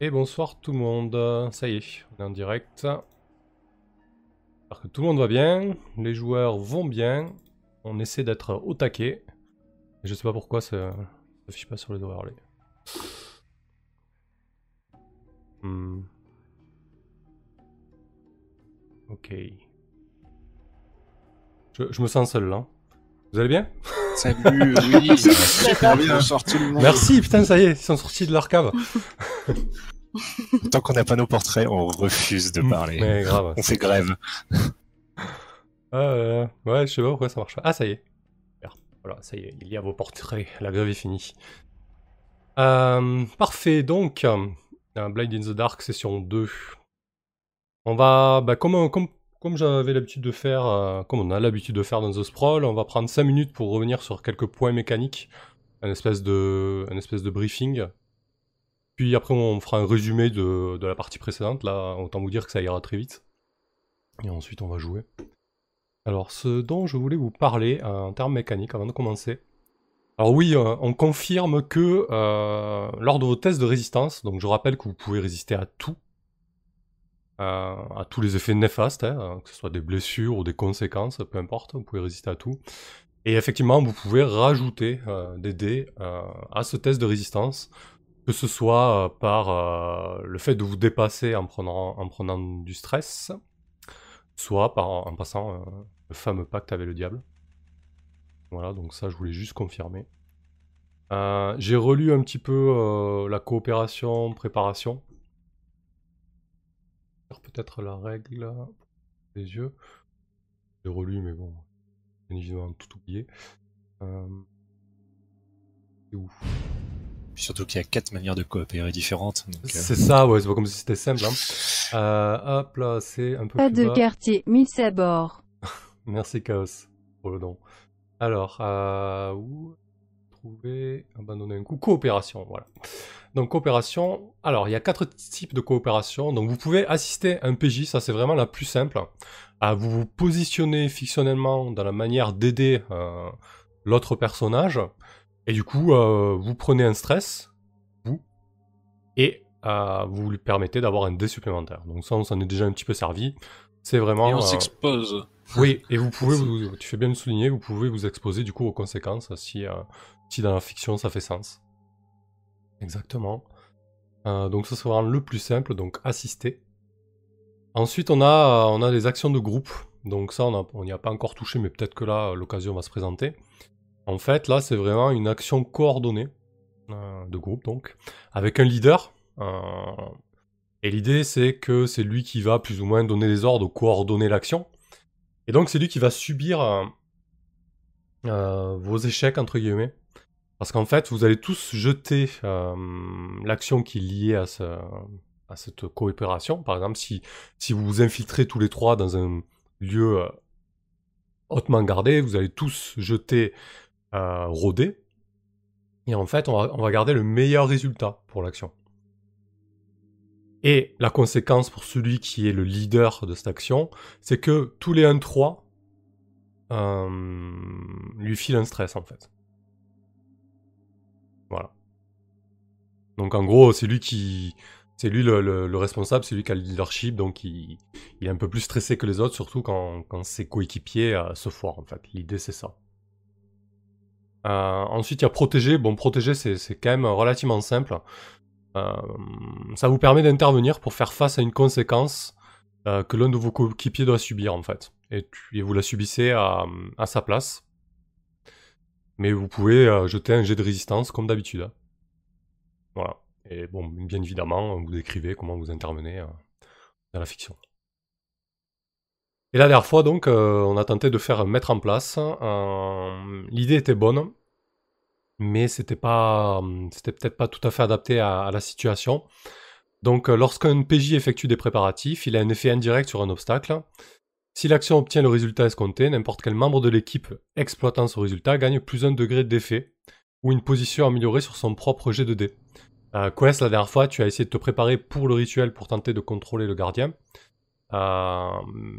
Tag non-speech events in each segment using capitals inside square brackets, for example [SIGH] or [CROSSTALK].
Et bonsoir tout le monde, ça y est, on est en direct. J'espère que tout le monde va bien, les joueurs vont bien, on essaie d'être au taquet. Je sais pas pourquoi ça s'affiche pas sur les overlays. Hmm. Ok. Je, je me sens seul là. Vous allez bien? Salut, oui, [LAUGHS] super bien. Merci, putain, ça y est, ils sont sortis de leur cave. [LAUGHS] [LAUGHS] Tant qu'on n'a pas nos portraits, on refuse de parler. Mais grave. On fait grève. [LAUGHS] Euh, ouais, je sais pas pourquoi ça marche pas. Ah, ça y est. Voilà, ça y est, il y a vos portraits. La grève est finie. Euh, parfait, donc, euh, Blind in the Dark, session 2. On va, bah, comme, comme, comme j'avais l'habitude de faire, euh, comme on a l'habitude de faire dans The Sprawl, on va prendre 5 minutes pour revenir sur quelques points mécaniques, un espèce de, un espèce de briefing. Puis après, on fera un résumé de, la partie précédente. Là, autant vous dire que ça ira très vite. Et ensuite, on va jouer. Alors, ce dont je voulais vous parler euh, en termes mécaniques avant de commencer. Alors oui, euh, on confirme que euh, lors de vos tests de résistance, donc je rappelle que vous pouvez résister à tout, à tous les effets néfastes, hein, que ce soit des blessures ou des conséquences, peu importe, vous pouvez résister à tout. Et effectivement, vous pouvez rajouter des dés à ce test de résistance, que ce soit euh, par euh, le fait de vous dépasser en prenant, en prenant du stress, soit par, en passant euh, le fameux pacte avec le diable. Voilà, donc ça je voulais juste confirmer. J'ai relu un petit peu la coopération, préparation. Peut-être la règle des yeux. J'ai relu, mais bon, bien évidemment tout oublié. C'est où? Puis surtout qu'il y a quatre manières de coopérer différentes. Euh, C'est ça, ouais, c'est pas comme si c'était simple. Hein. Euh, hop là, c'est un peu Pas plus de bas. quartier, 1000 sabords. [LAUGHS] Merci Chaos pour le don. Alors, euh, où trouver, abandonner un coup, coopération, voilà. Donc coopération, alors il y a quatre types de coopération. Donc vous pouvez assister un PJ, ça c'est vraiment la plus simple. À vous vous positionner fictionnellement dans la manière d'aider euh, l'autre personnage. Et du coup, euh, vous prenez un stress, vous, et euh, vous lui permettez d'avoir un dé supplémentaire. Donc ça, on s'en est déjà un petit peu servi. C'est vraiment... Et on euh, s'expose. oui, et vous pouvez, vous, tu fais bien de souligner, vous pouvez vous exposer du coup aux conséquences si, si dans la fiction ça fait sens. Exactement. Donc ça c'est vraiment le plus simple, donc assister. Ensuite on a, on a les actions de groupe, donc ça on n'y a, pas encore touché, mais peut-être que là l'occasion va se présenter. En fait là c'est vraiment une action coordonnée euh, de groupe donc, avec un leader. euh, et l'idée c'est que c'est lui qui va plus ou moins donner les ordres, coordonner l'action. Et donc c'est lui qui va subir euh, vos échecs, entre guillemets. Parce qu'en fait, vous allez tous jeter l'action qui est liée à, ce- à cette coopération. Par exemple, si, si vous vous infiltrez tous les trois dans un lieu hautement gardé, vous allez tous jeter euh, rôder. Et en fait, on va, on va garder le meilleur résultat pour l'action. Et la conséquence pour celui qui est le leader de cette action, c'est que tous les 1-3 euh, lui filent un stress en fait. Voilà. Donc en gros, c'est lui qui. C'est lui le responsable, c'est lui qui a le leadership, donc il, il est un peu plus stressé que les autres, surtout quand, quand ses coéquipiers euh, se foirent en fait. L'idée c'est ça. Euh, ensuite, il y a protéger. Bon, protéger, c'est quand même relativement simple. Euh, ça vous permet d'intervenir pour faire face à une conséquence euh, que l'un de vos coéquipiers doit subir en fait. Et, vous la subissez à, sa place. Mais vous pouvez jeter un jet de résistance comme d'habitude. Voilà. Et bon, bien évidemment, vous décrivez comment vous intervenez dans la fiction. Et la dernière fois, donc, on a tenté de faire mettre en place. L'idée était bonne, mais c'était pas, c'était peut-être pas tout à fait adapté à, à la situation. Donc, euh, lorsqu'un PJ effectue des préparatifs, il a un effet indirect sur un obstacle. Si l'action obtient le résultat escompté, n'importe quel membre de l'équipe exploitant ce résultat gagne plus un degré d'effet ou une position améliorée sur son propre jet de dés. Euh, Quest, la dernière fois, tu as essayé de te préparer pour le rituel pour tenter de contrôler le gardien. Euh,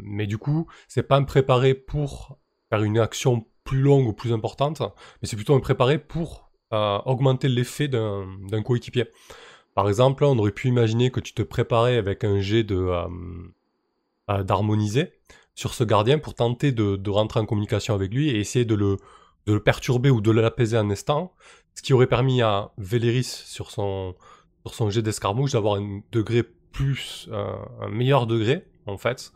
mais du coup, c'est pas me préparer pour faire une action plus longue ou plus importante, mais c'est plutôt me préparer pour euh, augmenter l'effet d'un coéquipier. Par exemple, on aurait pu imaginer que tu te préparais avec un jet euh, euh, d'harmoniser sur ce gardien pour tenter de, rentrer en communication avec lui et essayer de le, de le perturber ou de l'apaiser un instant, ce qui aurait permis à Véléris sur son, sur son jet d'escarmouche d'avoir un degré plus, un meilleur degré en fait,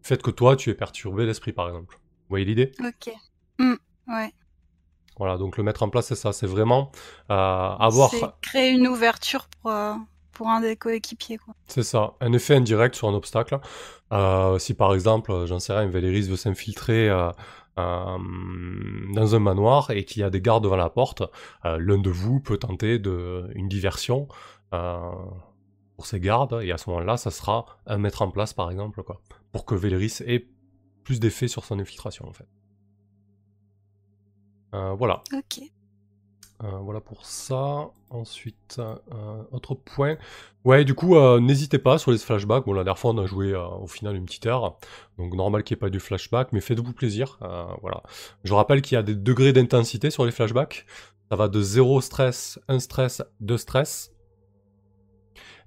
fait que toi tu es perturbé d'esprit par exemple. Vous voyez l'idée? Ok. Hmm, ouais. Voilà, donc le mettre en place c'est ça, c'est vraiment euh, avoir, C'est créer une ouverture pour, euh, pour un des coéquipiers, c'est ça, un effet indirect sur un obstacle. Euh, si par exemple, euh, j'en sais rien, Véléris veut s'infiltrer euh, dans un manoir et qu'il y a des gardes devant la porte, euh, l'un de vous peut tenter de, une diversion euh, pour ces gardes, et à ce moment-là, ça sera un mettre en place par exemple, quoi, pour que Véléris ait plus d'effet sur son infiltration en fait. Euh, voilà. Ok. Euh, voilà pour ça. Ensuite, euh, autre point. Ouais, du coup, euh, n'hésitez pas sur les flashbacks. Bon, la dernière fois, on a joué au final une petite heure. Donc, normal qu'il n'y ait pas du flashback, mais faites-vous plaisir. voilà. Je rappelle qu'il y a des degrés d'intensité sur les flashbacks. Ça va de 0 stress, 1 stress, 2 stress.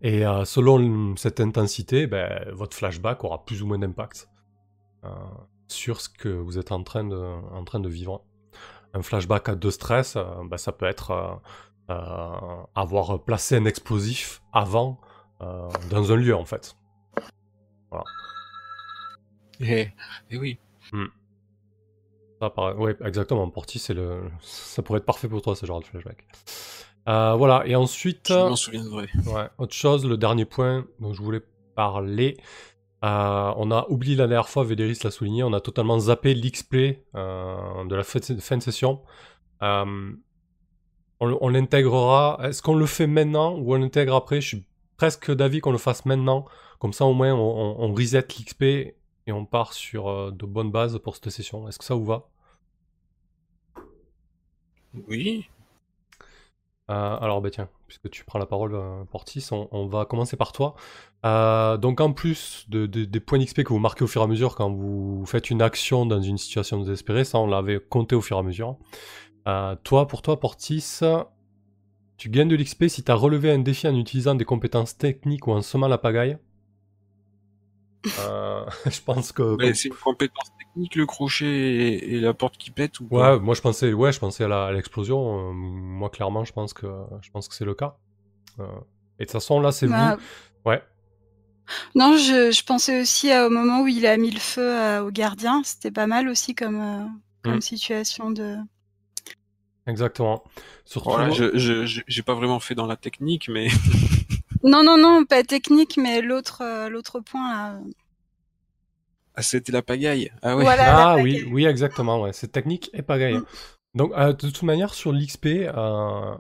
Et selon cette intensité, ben, votre flashback aura plus ou moins d'impact sur ce que vous êtes en train de, en train de vivre un flashback à deux stress, euh, bah, ça peut être euh, euh, avoir placé un explosif avant dans un lieu en fait. Et, et oui. Ça, par- ouais, exactement. Porti, c'est le, ça pourrait être parfait pour toi ce genre de flashback. Euh, voilà. Et ensuite, Je m'en souviendrai. ouais, autre chose, le dernier point dont je voulais parler. Euh, on a oublié la dernière fois, Véléris l'a souligné, on a totalement zappé l'XP euh, de la fin de, session. Euh, on, l'intégrera. Est-ce qu'on le fait maintenant ou on l'intègre après? Je suis presque d'avis qu'on le fasse maintenant. Comme ça, au moins, on, on- on reset l'XP et on part sur de bonnes bases pour cette session. Est-ce que ça vous va? Oui. Alors, bah tiens, puisque tu prends la parole, euh, Portis, on, on va commencer par toi. Euh, donc, en plus de, de- des points d'XP que vous marquez au fur et à mesure quand vous faites une action dans une situation désespérée, ça, on l'avait compté au fur et à mesure. Euh, toi, pour toi, Portis, tu gagnes de l'XP si tu as relevé un défi en utilisant des compétences techniques ou en semant la pagaille? Euh, [LAUGHS] je pense que. Mais c'est une compétence technique, le crochet et, et la porte qui pète ou Ouais, moi je pensais, ouais, je pensais à l'explosion. euh, moi, clairement, je pense que, je pense que c'est le cas. Euh, et de toute façon, là, c'est Bah, vous. Ouais. Non, je, je pensais aussi à- au moment où il a mis le feu à- au gardien. C'était pas mal aussi comme, euh, comme Mm. situation de. Exactement. Surtout. Voilà, je, je, je- j'ai pas vraiment fait dans la technique, mais [LAUGHS] Non, non, non, pas technique, mais l'autre, euh, l'autre point là. Ah, c'était la pagaille. Ah ouais. Voilà. Ah pagaille. oui, oui, exactement. Ouais. C'est technique et pagaille. Mm. Donc, euh, de toute manière, sur l'XP, euh,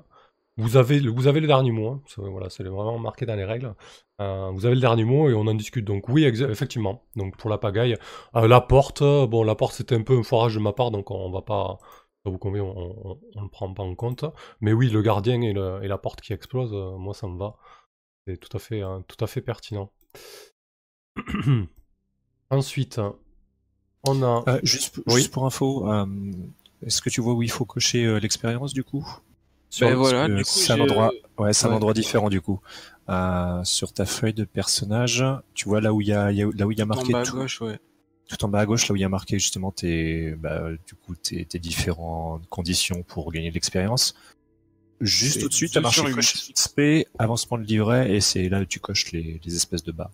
vous avez, le- vous avez le dernier mot. hein. C'est- Voilà, c'est vraiment marqué dans les règles. Euh, vous avez le dernier mot et on en discute. Donc oui, effectivement. Donc pour la pagaille, Euh, la porte, bon, la porte c'était un peu un foirage de ma part, donc on va pas, ça vous convient, on, le prend pas en compte. Mais oui, le gardien et, le- et la porte qui explose, euh, moi ça me va. C'est tout à fait, tout à fait pertinent. [CLEARS THROAT] Ensuite, on a. Euh, juste, Oui. juste pour info, euh, est-ce que tu vois où il faut cocher euh, l'expérience du coup? Ben voilà, que du coup, c'est un endroit, ouais, c'est un endroit différent du coup. Euh, sur ta feuille de personnage, tu vois là où il y a, y a- là où il y a en marqué tout, gauche, ouais. tout en bas à gauche, là où il y a marqué justement tes, bah, du coup tes, tes différentes conditions pour gagner de l'expérience. Juste au-dessus, tu as marqué XP, avancement de livret, et c'est là où tu coches les, les espèces de barres.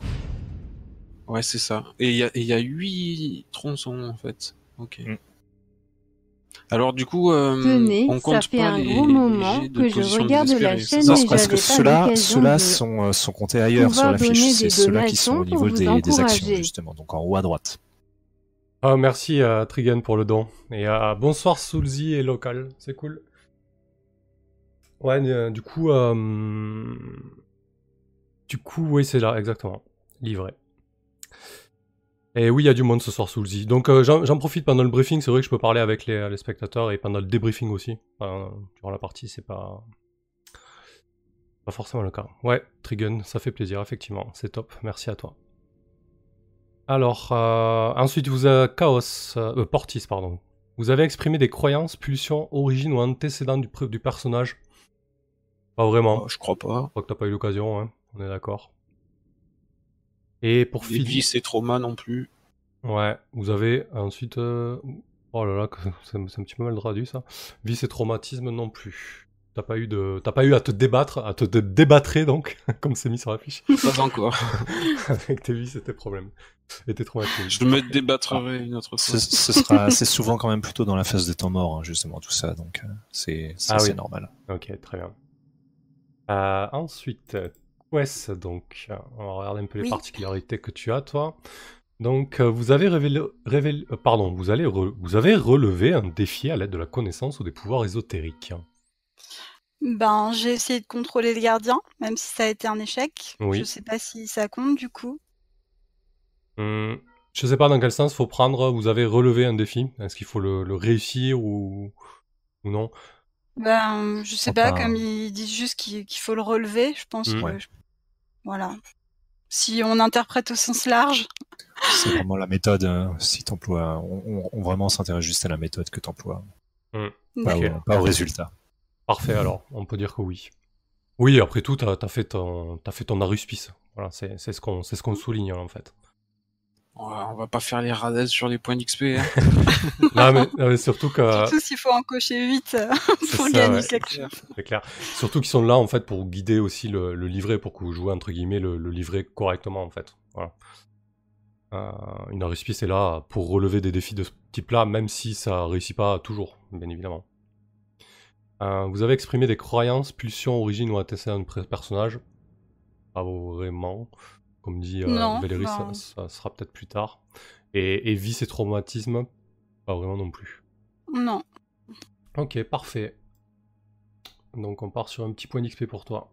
Ouais, c'est ça. Et il y a, et il y a huit tronçons, en fait. Ok. Mm. Alors, du coup, euh, Tenez, on ça compte fait pas un les, gros les moment que je regarde la chaîne ça et Non, parce que ceux-là, l'occasion ceux-là de sont, euh, sont comptés ailleurs sur la fiche. donner C'est des ceux-là qui sont au niveau pour des, actions, encourager. justement, donc en haut à droite. Ah, merci à Trigan pour le don. Et euh, bonsoir Soulzy et Local, c'est cool. Ouais, euh, du coup, euh, du coup, oui, c'est là, exactement, livré. Et oui, il y a du monde ce soir Soulzy. Donc euh, j'en j'en profite pendant le briefing, c'est vrai que je peux parler avec les, les spectateurs et pendant le débriefing aussi. Enfin, durant la partie, c'est pas pas forcément le cas. Ouais, Trigun, ça fait plaisir, effectivement, c'est top. Merci à toi. Alors, euh, ensuite, vous avez Chaos, euh, Portis, pardon. Vous avez exprimé des croyances, pulsions, origines ou antécédents du, personnage? Pas vraiment. Je crois pas. Je crois que t'as pas eu l'occasion, hein. on est d'accord. Et pour finir, vices et trauma non plus. ouais, vous avez ensuite, euh, oh là là, c'est un petit peu mal traduit ça. Vice et traumatisme non plus. T'as pas eu de, t'as pas eu à te débattre, à te dé- débattre donc, [LAUGHS] comme c'est mis sur la fiche, Pas encore. [LAUGHS] avec tes vices et tes problèmes et tes traumatismes. Je me débattrai une autre fois. ce sera, c'est souvent quand même plutôt dans la phase des temps morts, hein, justement, tout ça, donc euh, c'est Ah oui. normal. Ok, très bien. Euh, ensuite, Quest, donc, euh, on va regarder un peu les Oui. particularités que tu as, toi. Donc, euh, vous avez révélé, révélé- euh, pardon, vous allez, re- vous avez relevé un défi à l'aide de la connaissance ou des pouvoirs ésotériques. Ben, j'ai essayé de contrôler le gardien, même si ça a été un échec. Oui. Je sais pas si ça compte du coup. Hum, je sais pas dans quel sens faut prendre. Vous avez relevé un défi. Est-ce qu'il faut le, le réussir ou, ou non? Ben, je sais pas, comme ils disent juste qu'il faut le relever, je pense Mm. que. Ouais. Voilà. Si on interprète au sens large. C'est vraiment la méthode. hein, si t'emploies, on, on- on vraiment s'intéresse juste à la méthode que t'emploies, pas, Ok. au, pas au résultat. Parfait, alors, on peut dire que oui. Oui, après tout, t'as as fait ton, t'as fait ton aruspice. Voilà, c'est c'est ce qu'on c'est ce qu'on souligne en fait. On va, pas faire les radaises sur les points d'XP. Hein. [LAUGHS] non, mais, non, mais surtout que [LAUGHS] Surtout s'il faut en cocher 8 Euh, [LAUGHS] pour ça, gagner ouais. quelque chose. c'est clair. Surtout qu'ils sont là en fait pour guider aussi le, le livret, pour que vous jouez entre guillemets le, le livret correctement en fait. Voilà. Euh, une aruspice est là pour relever des défis de ce type-là, même si ça réussit pas toujours, bien évidemment. Euh, vous avez exprimé des croyances, pulsions, origines ou antécédents de pré- personnage? Pas vraiment. Comme dit euh, Non, Valérie, ça, ça sera peut-être plus tard. Et, et vice et traumatisme, pas vraiment non plus. Non. Ok, parfait. Donc on part sur un petit point d'XP pour toi.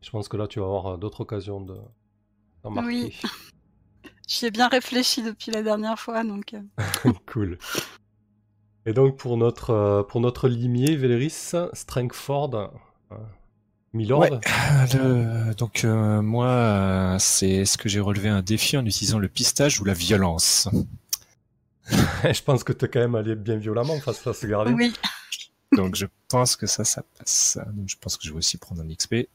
Je pense que là tu vas avoir euh, d'autres occasions de. Oui. [LAUGHS] J'y ai bien réfléchi depuis la dernière fois, donc. euh, [LAUGHS] cool. Et donc pour notre euh, pour notre limier, Véléris, Strangford, euh, Milord. Ouais. [CLEARS THROAT] Le- donc euh, moi, euh, c'est ce que j'ai relevé un défi en utilisant le pistage ou la violence. [LAUGHS] je pense que t'es quand même allé bien violemment face à ce gardien. Oui. Donc je pense que ça, ça passe. Donc je pense que je vais aussi prendre un XP.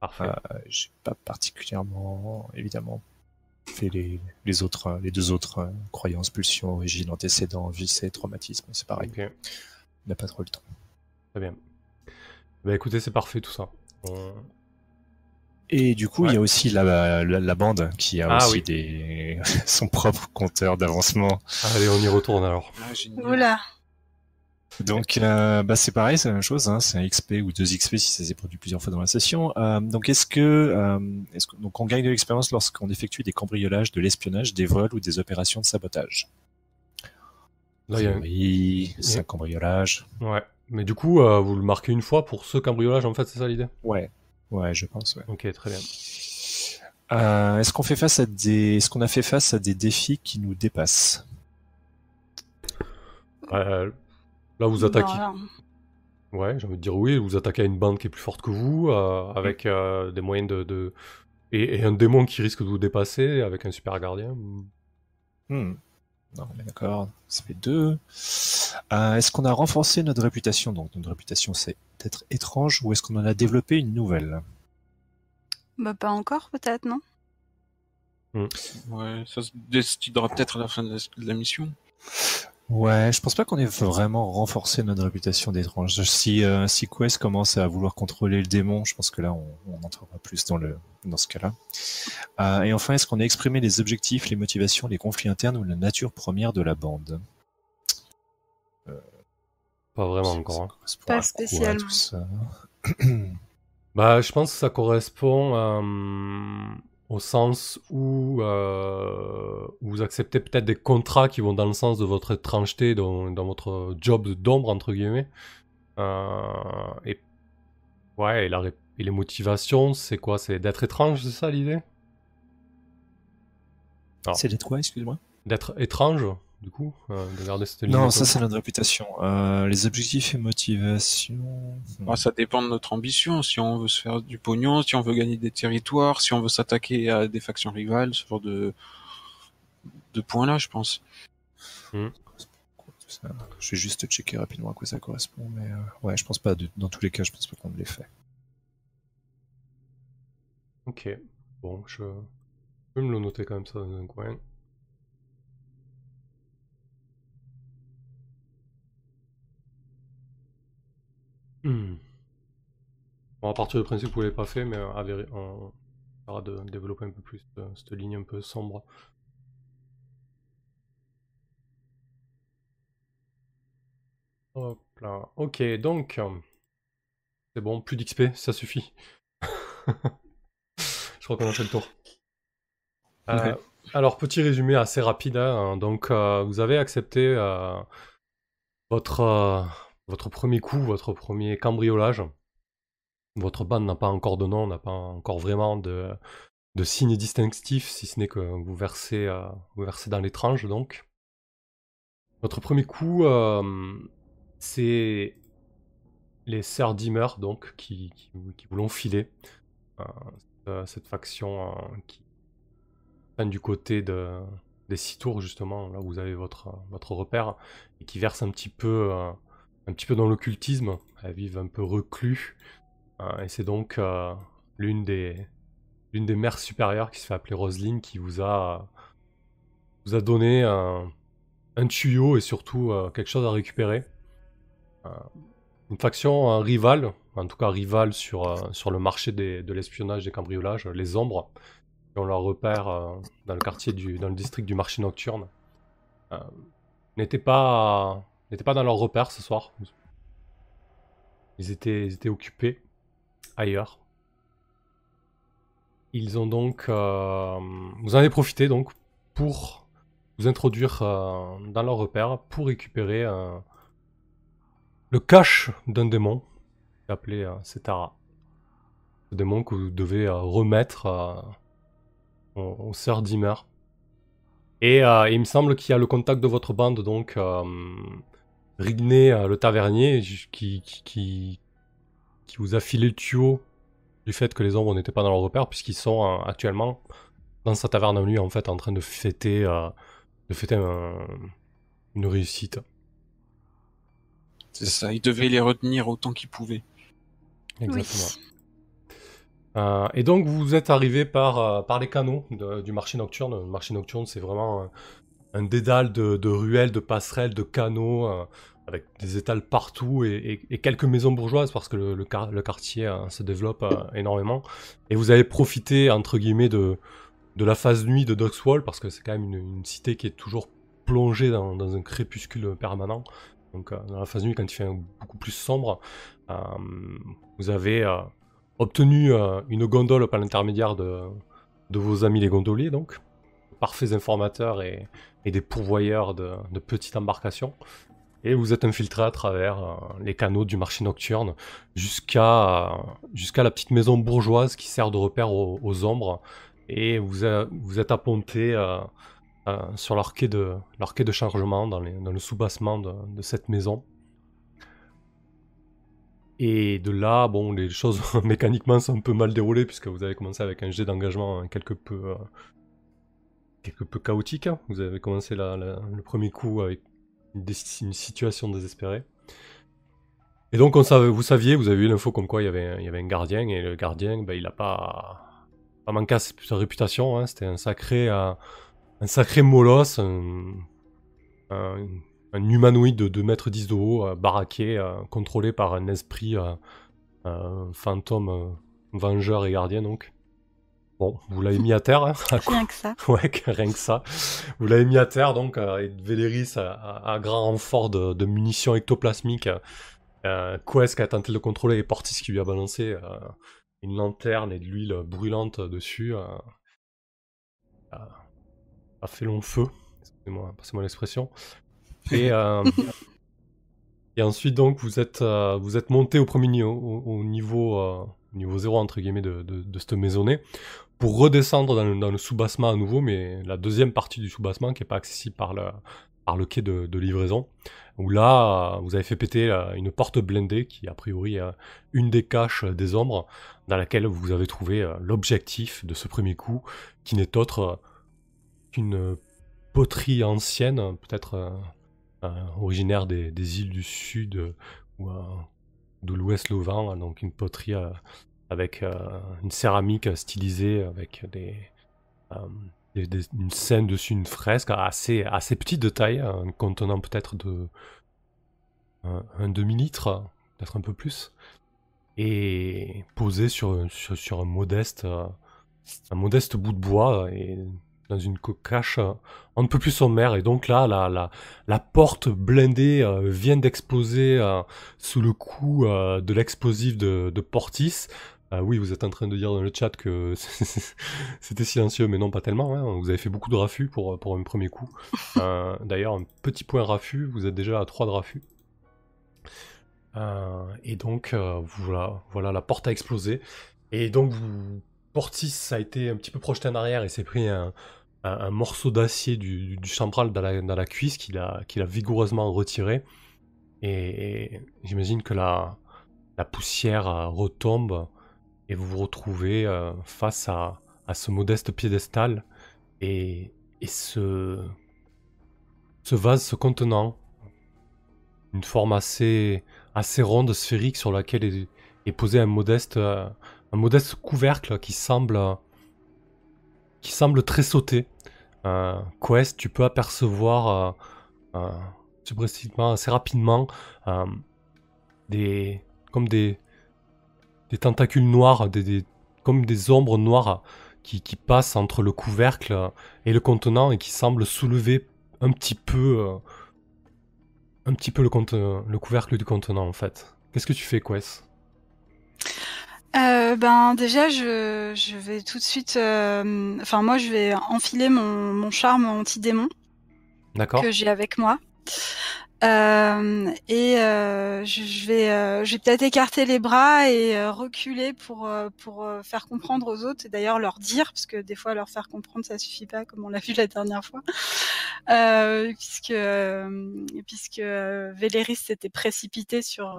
Parfait. Euh, j'ai pas particulièrement, évidemment, fait les, les autres, les deux autres euh, croyances, pulsions, origine, antécédents, vice et traumatisme. C'est pareil. Ok, On n'a pas trop le temps. très bien. Bah écoutez, c'est parfait tout ça. On- Et du coup, Ouais. il y a aussi la, la, la bande qui a Ah aussi oui. des, [LAUGHS] son propre compteur d'avancement. Allez, on y retourne alors. Ah. Oula. Donc, euh, bah, c'est pareil, c'est la même chose. Hein, c'est un XP ou deux XP si ça s'est produit plusieurs fois dans la session. Euh, donc, est-ce que, euh, est-ce que, donc, on gagne de l'expérience lorsqu'on effectue des cambriolages, de l'espionnage, des vols ou des opérations de sabotage? Là, il y a un- Oui, c'est un cambriolage. Ouais. Mais du coup, euh, vous le marquez une fois pour ce cambriolage, en fait, c'est ça l'idée? Ouais, ouais, je pense. Ouais. Ok, très bien. Euh, est-ce qu'on fait face à des, est-ce qu'on a fait face à des défis qui nous dépassent? Euh, là, vous Non, attaquez. Ouais, j'ai envie de dire oui, vous attaquez à une bande qui est plus forte que vous, euh, avec euh, des moyens de. de- Et, et un démon qui risque de vous dépasser, avec un super gardien. Hmm. Non, mais d'accord, ça fait deux. Euh, est-ce qu'on a renforcé notre réputation? Donc, notre réputation, c'est peut-être étrange, ou est-ce qu'on en a développé une nouvelle? Bah, pas encore, peut-être, non? Ouais, ça se décidera peut-être à la fin de la, de la mission. Ouais, je pense pas qu'on ait vraiment renforcé notre réputation d'étrange. Si, euh, si Quest commence à vouloir contrôler le démon, je pense que là, on, on entrera plus dans, le, dans ce cas-là. Euh, et enfin, est-ce qu'on a exprimé les objectifs, les motivations, les conflits internes ou la nature première de la bande? Pas vraiment encore. hein. Pas à spécialement. [CLEARS THROAT] Bah, je pense que ça correspond euh, au sens où, euh, vous acceptez peut-être des contrats qui vont dans le sens de votre étrangeté, dans, dans votre job d'ombre, entre guillemets. Euh, et, ouais, et, la et les motivations, c'est quoi? C'est d'être étrange, c'est ça l'idée? Alors. C'est d'être quoi, excuse-moi? D'être étrange, du coup euh, De garder cette ligne Non, ça c'est notre réputation. Euh, les objectifs et motivations. Hmm. Ah, ça dépend de notre ambition. Si on veut se faire du pognon, si on veut gagner des territoires, si on veut s'attaquer à des factions rivales, ce genre de, de points-là, je pense. Ça, je vais juste checker rapidement à quoi ça correspond, mais euh, ouais, je pense pas. de- dans tous les cas, je pense pas qu'on l'ait fait. Ok. Bon, je... je vais me le noter quand même ça dans un coin. Hmm. Bon, à partir du principe que vous l'avez pas fait, mais euh, à on essaiera de développer un peu plus euh, cette ligne un peu sombre. Hop là. Ok, donc... C'est bon, plus d'XP, ça suffit. [LAUGHS] Je crois qu'on a fait le tour. Euh, Ouais. alors, petit résumé assez rapide. hein. Donc, euh, vous avez accepté votre, votre premier coup, votre premier cambriolage. Votre bande n'a pas encore de nom, n'a pas encore vraiment de, de signe distinctif, si ce n'est que vous versez, euh, dans l'étrange, donc. Votre premier coup, euh, c'est les sœurs Dimmer, donc, qui, qui, qui vous l'ont filé. Euh, cette faction qui prennent du côté de, des six tours, justement, là où vous avez votre, votre repère, et qui verse un petit peu, un petit peu dans l'occultisme. Elles vivent un peu reclus. euh, et c'est donc euh, l'une des, des mères supérieures qui se fait appeler Roseline qui vous a, vous a donné un, un tuyau et surtout euh, quelque chose à récupérer. Euh, une faction euh, rivale, en tout cas rivale sur, sur le marché de l'espionnage, des cambriolages, les ombres, qui ont leur repère dans le quartier du, dans le district du marché nocturne, n'étaient pas, n'étaient pas dans leur repère ce soir. Ils étaient, occupés ailleurs. Ils ont donc, euh, vous en avez profité donc pour vous introduire euh, dans leur repère pour récupérer euh, le cache d'un démon appelé Setara. Ce démon que vous devez remettre aux, aux sœurs Dimmer. Et il me semble qu'il y a le contact de votre bande, donc Rigné, euh, le tavernier, qui, qui, qui, qui vous a filé le tuyau du fait que les ombres n'étaient pas dans leur repère, puisqu'ils sont euh, actuellement dans sa taverne à lui, en fait, en train de fêter, euh, de fêter un- une réussite. C'est ça, il devait les retenir autant qu'il pouvait. Exactement. Euh, et donc vous êtes arrivé par, par les canaux de- du marché nocturne. Le marché nocturne, c'est vraiment un, dédale de, ruelles, de passerelles, de canaux, avec des étals partout et, quelques maisons bourgeoises parce que le, le quar- le quartier euh, se développe euh, énormément. Et vous avez profité, entre guillemets, de, la phase nuit de Duxwall parce que c'est quand même une, cité qui est toujours plongée dans, un crépuscule permanent. Donc euh, dans la phase nuit, quand il fait beaucoup plus sombre, euh, vous avez obtenu une gondole par l'intermédiaire de, de vos amis les gondoliers, donc parfaits informateurs et, des pourvoyeurs de, petites embarcations. Et vous êtes infiltré à travers euh, les canaux du marché nocturne jusqu'à la petite maison bourgeoise qui sert de repère aux, ombres. Et vous, êtes apponté euh, euh, sur leur de, chargement dans, le sous-bassement de, cette maison. Et de là, bon, les choses [LAUGHS] mécaniquement sont un peu mal déroulées puisque vous avez commencé avec un jet d'engagement quelque peu, quelque peu chaotique. hein. Vous avez commencé le premier coup avec une, situation désespérée. Et donc, vous saviez, vous avez eu l'info comme quoi il y avait, un- il y un gardien et le gardien, ben, il a pas, manqué à sa réputation. hein. C'était un sacré, euh, un sacré molosse, un, un- un humanoïde de 2 mètres 10 de haut, euh, baraqué, euh, contrôlé par un esprit fantôme, vengeur et gardien donc. Bon, vous l'avez mis à terre, hein, à Rien que ça. [LAUGHS] Ouais, rien que ça. Vous l'avez mis à terre, donc, euh, et Véléris, à, grand renfort de, de munitions ectoplasmiques, euh, Quest qui a tenté de le contrôler et Portis qui lui a balancé euh, une lanterne et de l'huile brûlante dessus, euh, a, a fait long feu. Excusez-moi, passez-moi l'expression. Et, euh, [LAUGHS] et ensuite, donc, vous êtes, euh, vous êtes monté au premier niveau, au, au niveau, euh, au niveau 0, entre guillemets, de, de, de cette maisonnée pour redescendre dans le, sous-bassement à nouveau, mais la deuxième partie du sous-bassement qui n'est pas accessible par le, par le quai de, livraison, où là, euh, vous avez fait péter euh, une porte blindée qui, a priori, est une des caches des ombres, dans laquelle vous avez trouvé euh, l'objectif de ce premier coup, qui n'est autre euh, qu'une poterie ancienne, peut-être euh, originaire des, îles du sud euh, ou euh, de l'ouest Louvain, hein, donc une poterie euh, avec euh, une céramique stylisée avec des, euh, des- une scène dessus, une fresque assez, assez petite de taille, hein, contenant peut-être de un, un demi-litre, peut-être un peu plus, et posée sur, sur, un modeste euh, un modeste bout de bois et dans une cocache euh, un peu plus sommaire. Et donc là, la, la, la porte blindée vient d'exploser sous le coup de l'explosif de Portis. Euh, oui, vous êtes en train de dire dans le chat que [LAUGHS] c'était silencieux, mais non, pas tellement. hein. Vous avez fait beaucoup de raffus pour, pour un premier coup. [LAUGHS] Euh, D'ailleurs, un petit point raffus, vous êtes déjà à 3 de raffus. Euh, et donc, euh, voilà, voilà, la porte a explosé. Et donc, vous, Portis a été un petit peu projeté en arrière et s'est pris un, un- un morceau d'acier du, du, chambral dans la, dans la cuisse qu'il a, vigoureusement retiré. Et, et j'imagine que la, la poussière euh, retombe et vous vous retrouvez euh, face à, ce modeste piédestal et, ce, ce vase se contenant une forme assez, ronde, sphérique, sur laquelle est, posé un modeste, euh, un modeste couvercle qui semble, qui semble très sauté. Euh, Quest, tu peux apercevoir euh, subrepticement, assez rapidement comme des, des tentacules noirs, des, des- comme des ombres noires qui, qui passent entre le couvercle et le contenant et qui semblent soulever un petit peu, euh, un petit peu le, couvercle du contenant en fait. Qu'est-ce que tu fais, Quest? Euh, ben déjà, je, je vais tout de suite. euh, Enfin, moi, je vais enfiler mon, mon charme anti-démon D'accord que j'ai avec moi. Euh, et euh, je, vais, euh, je vais peut-être écarter les bras et euh, reculer pour euh, pour faire comprendre aux autres et d'ailleurs leur dire parce que des fois leur faire comprendre ça suffit pas comme on l'a [LAUGHS] vu la dernière fois. Puisque puisque Véléris s'était précipité sur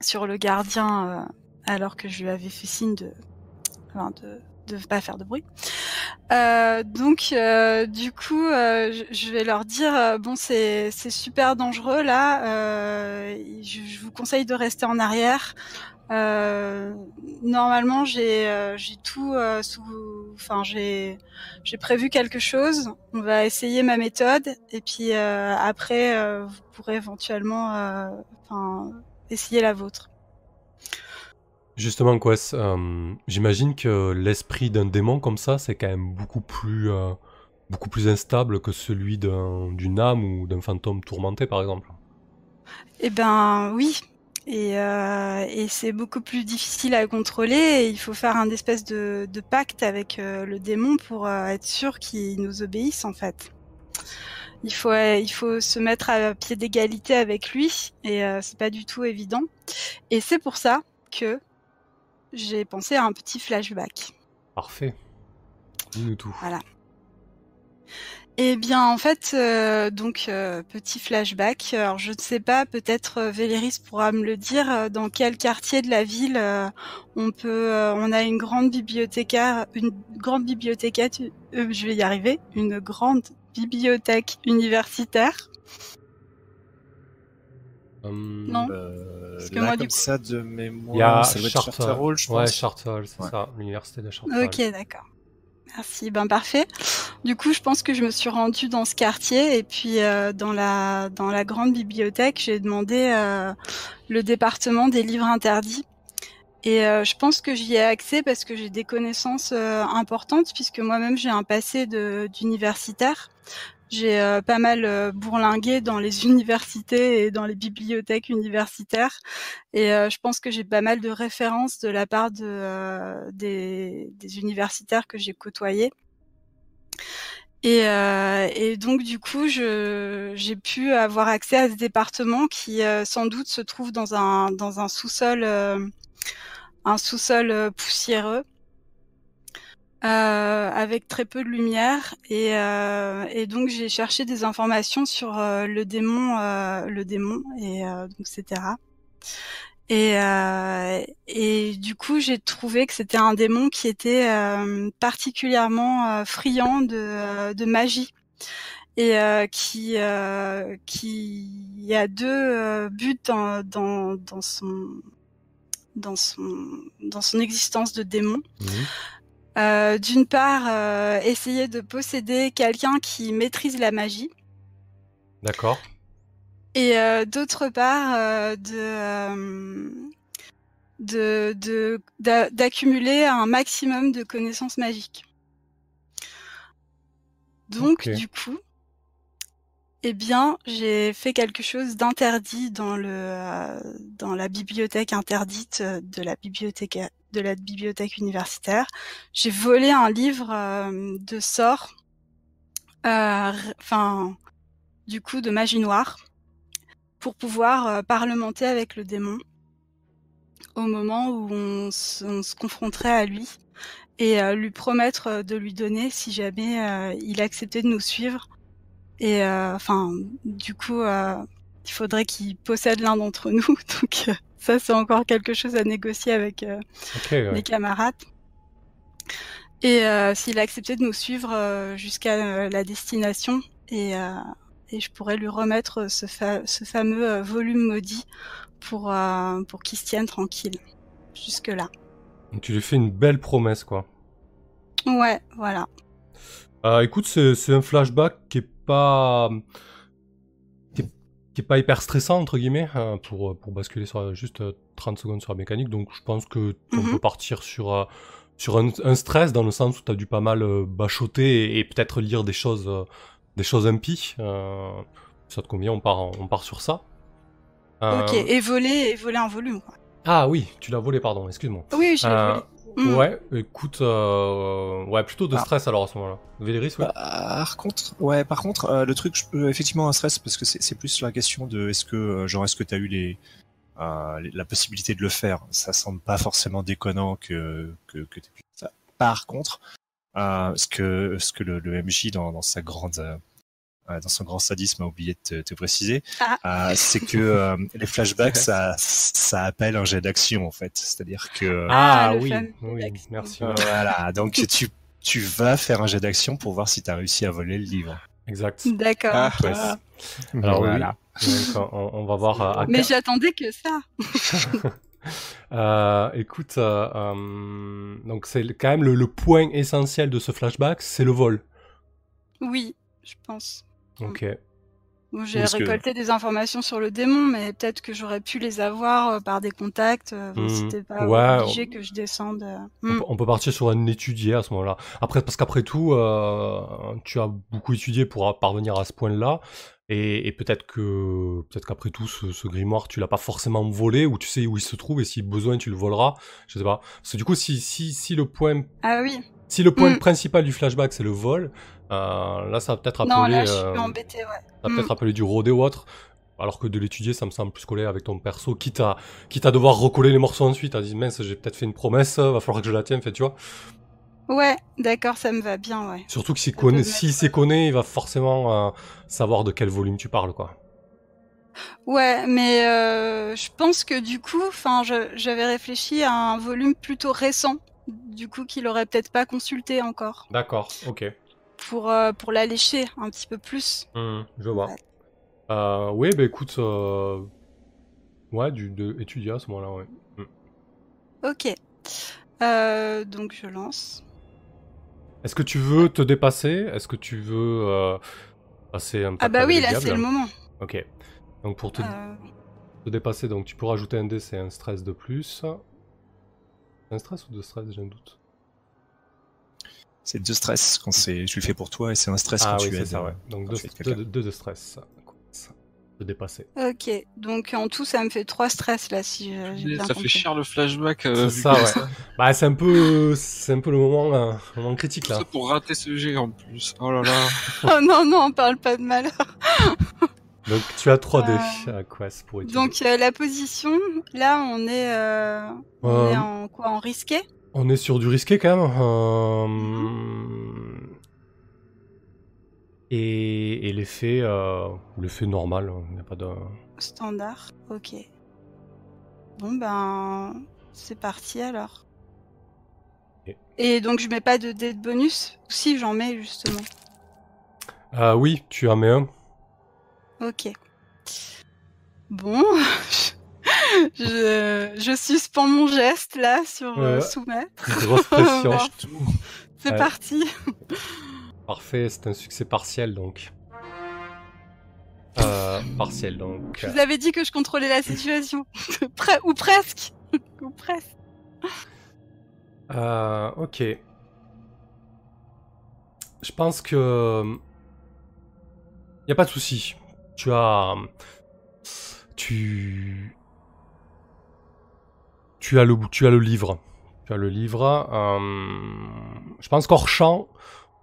sur le gardien alors que je lui avais fait signe de enfin, de de pas faire de bruit. Euh, donc, euh, du coup, euh, je, vais leur dire euh, bon, c'est super dangereux là. euh, je, je vous conseille de rester en arrière. Euh, normalement, j'ai tout sous. Enfin, j'ai prévu quelque chose. On va essayer ma méthode et puis après, vous pourrez éventuellement, essayer la vôtre. Justement, Quest, euh, j'imagine que l'esprit d'un démon comme ça, c'est quand même beaucoup plus, euh, beaucoup plus instable que celui d'un- d'une âme ou d'un fantôme tourmenté, par exemple. Eh ben oui. Et, euh, et c'est beaucoup plus difficile à contrôler. Et il faut faire un espèce de, de pacte avec le démon pour être sûr qu'il nous obéisse en fait. Il faut, il faut se mettre à pied d'égalité avec lui et c'est pas du tout évident. Et c'est pour ça que j'ai pensé à un petit flashback. Parfait. Dis-nous tout. Voilà. Eh bien, en fait, euh, donc euh, petit flashback. Alors, je ne sais pas, peut-être euh, Véléris pourra me le dire. dans quel quartier de la ville on peut, on a une grande bibliothécaire, une grande bibliothécaire. je vais y arriver. Une grande bibliothèque universitaire. Hum, Non. Euh, Parce que là, moi, comme du coup- ça, de mémoire, Il y a ça doit être Chartres. Charterol, je Ouais, pense. Chartres, c'est Ouais. ça, l'université de Chartres. Ok, d'accord. Merci, ben parfait. Du coup, je pense que je me suis rendue dans ce quartier et puis euh, dans la dans la grande bibliothèque, j'ai demandé euh, le département des livres interdits. Et euh, je pense que j'y ai accès parce que j'ai des connaissances euh, importantes puisque moi-même j'ai un passé de d'universitaire. J'ai euh, pas mal euh, bourlingué dans les [LAUGHS] universités et dans les bibliothèques universitaires. Et euh, je pense que j'ai pas mal de références de la part de, euh, des, des universitaires que j'ai côtoyés. Et, euh, et donc du coup, j'ai pu avoir accès à ce département qui euh, sans doute se trouve dans un dans un sous-sol un sous-sol poussiéreux. Euh, avec très peu de lumière et, euh, et donc j'ai cherché des informations sur euh, le démon euh, le démon et euh, donc etc et, euh, et du coup, j'ai trouvé que c'était un démon qui était particulièrement friand de, de magie. et euh, qui euh, qui a deux buts dans, dans dans son dans son existence de démon. Mhm. Euh, D'une part, euh, essayer de posséder quelqu'un qui maîtrise la magie, D'accord. et euh, d'autre part, euh, de euh, de de- d'a- d'accumuler un maximum de connaissances magiques. Donc, du coup, eh bien, j'ai fait quelque chose d'interdit dans le euh, dans la bibliothèque interdite de la bibliothèque de la bibliothèque universitaire. J'ai volé un livre euh, de sorts, euh, enfin, du coup, de magie noire, pour pouvoir euh, parlementer avec le démon au moment où on, se- on se confronterait à lui et lui promettre de lui donner si jamais il acceptait de nous suivre. Et enfin, du coup, il faudrait qu'il possède l'un d'entre nous. [LAUGHS] Donc euh, ça, c'est encore quelque chose à négocier avec euh, Ok, ouais. les camarades. Et euh, s'il acceptait de nous suivre euh, jusqu'à la destination, et, et je pourrais lui remettre ce, fa- ce fameux volume maudit pour, pour qu'il se tienne tranquille. Jusque-là. Tu lui fais une belle promesse, quoi. Ouais, voilà. Écoute, c'est c'est un flashback qui est pas qui est, pas hyper stressant entre guillemets hein, pour pour basculer sur juste euh, 30 secondes sur la mécanique. Donc je pense que on Mhm. peut partir sur euh, sur un, un stress dans le sens où tu as dû pas mal euh, bachoter et, et peut-être lire des choses euh, des choses impies. Euh, ça te convient On part en- on part sur ça. Euh, Ok, et voler, et voler un volume. Quoi. Ah oui, tu l'as volé, pardon. Excuse-moi. Oui, je l'ai Euh, volé. Mm. Ouais, écoute, euh, ouais, plutôt de Ah. stress alors à ce moment-là. Véléris, ouais. Par contre, ouais, par contre, euh, le truc, effectivement un stress parce que c'est c'est plus la question de est-ce que, euh, genre, est-ce que t'as eu les, euh, les- la possibilité de le faire? Ça semble pas forcément déconnant que que, que t'aies pu ça. Par contre, euh, ce que ce que le, le MJ dans, dans sa grande dans son grand sadisme a oublié de te, te préciser, Ah. euh, c'est que euh, les flashbacks ça ça appelle un jet d'action en fait, c'est-à-dire que Ah, Ah, oui, oui, merci. euh, voilà, donc tu tu vas faire un jet d'action pour voir si t'as réussi à voler le livre. Exact. D'accord. Ah, Ouais. Alors oui, Voilà. donc, on, on va voir à, à Mais j'attendais que ça. [LAUGHS] Euh, écoute, euh, euh, donc c'est quand même le, le point essentiel de ce flashback, c'est le vol. Oui, je pense. Ok. Bon, j'ai que- récolté des informations sur le démon, mais peut-être que j'aurais pu les avoir euh, par des contacts. euh, Mhm. C'était pas Ouais, obligé que je descende. euh. On, Mm. peut, on peut partir sur un étudié à ce moment-là. Après, parce qu'après tout, euh, tu as beaucoup étudié pour parvenir à ce point-là, et, et peut-être que peut-être qu'après tout, ce, ce grimoire, tu l'as pas forcément volé, ou tu sais où il se trouve, et si besoin, tu le voleras. Je sais pas. Parce que du coup, si si si le point Ah oui. si le point Mm. principal du flashback c'est le vol, euh, là ça va peut-être appeler, Non, là, je euh, suis embêtée, ouais. ça va Mm. peut-être appeler du rodé ou autre. Alors que de l'étudier, ça me semble plus collé avec ton perso, quitte à, quitte à devoir recoller les morceaux ensuite, à dire mince, j'ai peut-être fait une promesse, va falloir que je la tienne, fait, tu vois. Ouais, d'accord, ça me va bien, ouais. Surtout que s'il connaît, mettre- s'y connaît, il va forcément euh, savoir de quel volume tu parles, quoi. Ouais, mais euh, je pense que du coup, enfin, j'avais réfléchi à un volume plutôt récent, du coup, qu'il aurait peut-être pas consulté encore, D'accord, ok. Pour euh, pour l'allécher un petit peu plus. Hmm, je vois. Ouais. Euh, oui, bah écoute, euh, ouais, du, de étudier à ce moment-là, ouais. Hmm. Ok. Euh, donc je lance. Est-ce que tu veux te dépasser? Est-ce que tu veux euh, passer un Ah pacte bah oui, là c'est le moment. Ok. Donc pour te, te dépasser, donc tu peux rajouter un dé, c'est un stress de plus. Un stress ou deux stress, j'ai un doute. C'est deux stress quand c'est, tu le fais pour toi et c'est un stress Ah quand oui, tu aides. ça, ouais. Donc quand deux, deux, de stress. De dépasser. ok, donc en tout ça me fait trois stress là si je- j'ai bien Ça compris. fait cher le flashback. euh, C'est ça, ouais. [LAUGHS] Bah c'est un peu, c'est un peu le moment, euh, le moment critique Tout là. ça pour rater ce jet en plus. Oh là là. [LAUGHS] Oh non non, on parle pas de malheur. [LAUGHS] Donc tu as 3 dés Euh, à Quest pour. Donc euh, la position, là on est, euh, on Euh, est en quoi, en risqué? On est sur du risqué quand même. euh, Et, et l'effet, euh, l'effet normal, il n'y a pas de. Standard, ok. Bon ben, c'est parti alors. Et donc je mets pas de dé de bonus? Ou Si j'en mets justement. Euh, oui, tu en mets un. Ok. Bon, [LAUGHS] [LAUGHS] je, je suspends mon geste là sur euh, soumettre. Grosse pression. [LAUGHS] C'est Ouais. parti. [LAUGHS] Parfait, c'est un succès partiel donc. Euh, partiel donc. Je vous avais dit que je contrôlais la situation. Pre- ou presque. ou presque. Euh, ok. Je pense que. Y a pas de souci. Tu as. Tu. Tu as le, tu as le livre. Tu as le livre. euh, Je pense qu'hors champ,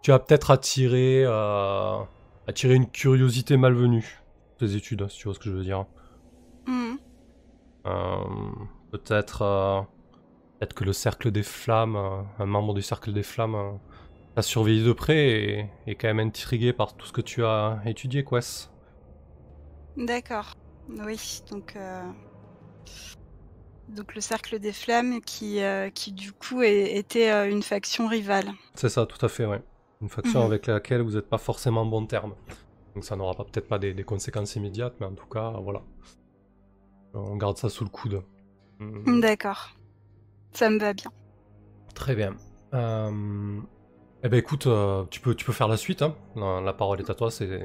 tu as peut-être attiré, euh, attiré une curiosité malvenue. Tes études, si tu vois ce que je veux dire. Mhm. Euh, peut-être peut-être que le cercle des flammes, un membre du cercle des flammes, t'a surveillé de près et est quand même intrigué par tout ce que tu as étudié, Quest. D'accord. Oui, donc donc le cercle des flammes qui euh, qui du coup est- était euh, une faction rivale. C'est ça, tout à fait, ouais. Une faction Mhm. avec laquelle vous n'êtes pas forcément en bon terme. Donc ça n'aura pas- peut-être pas des, des conséquences immédiates, mais en tout cas, voilà. On garde ça sous le coude. Mhm. D'accord. Ça me va bien. Très bien. Euh, Eh ben écoute, euh, tu, peux, tu peux faire la suite. hein. La, la parole est à toi, c'est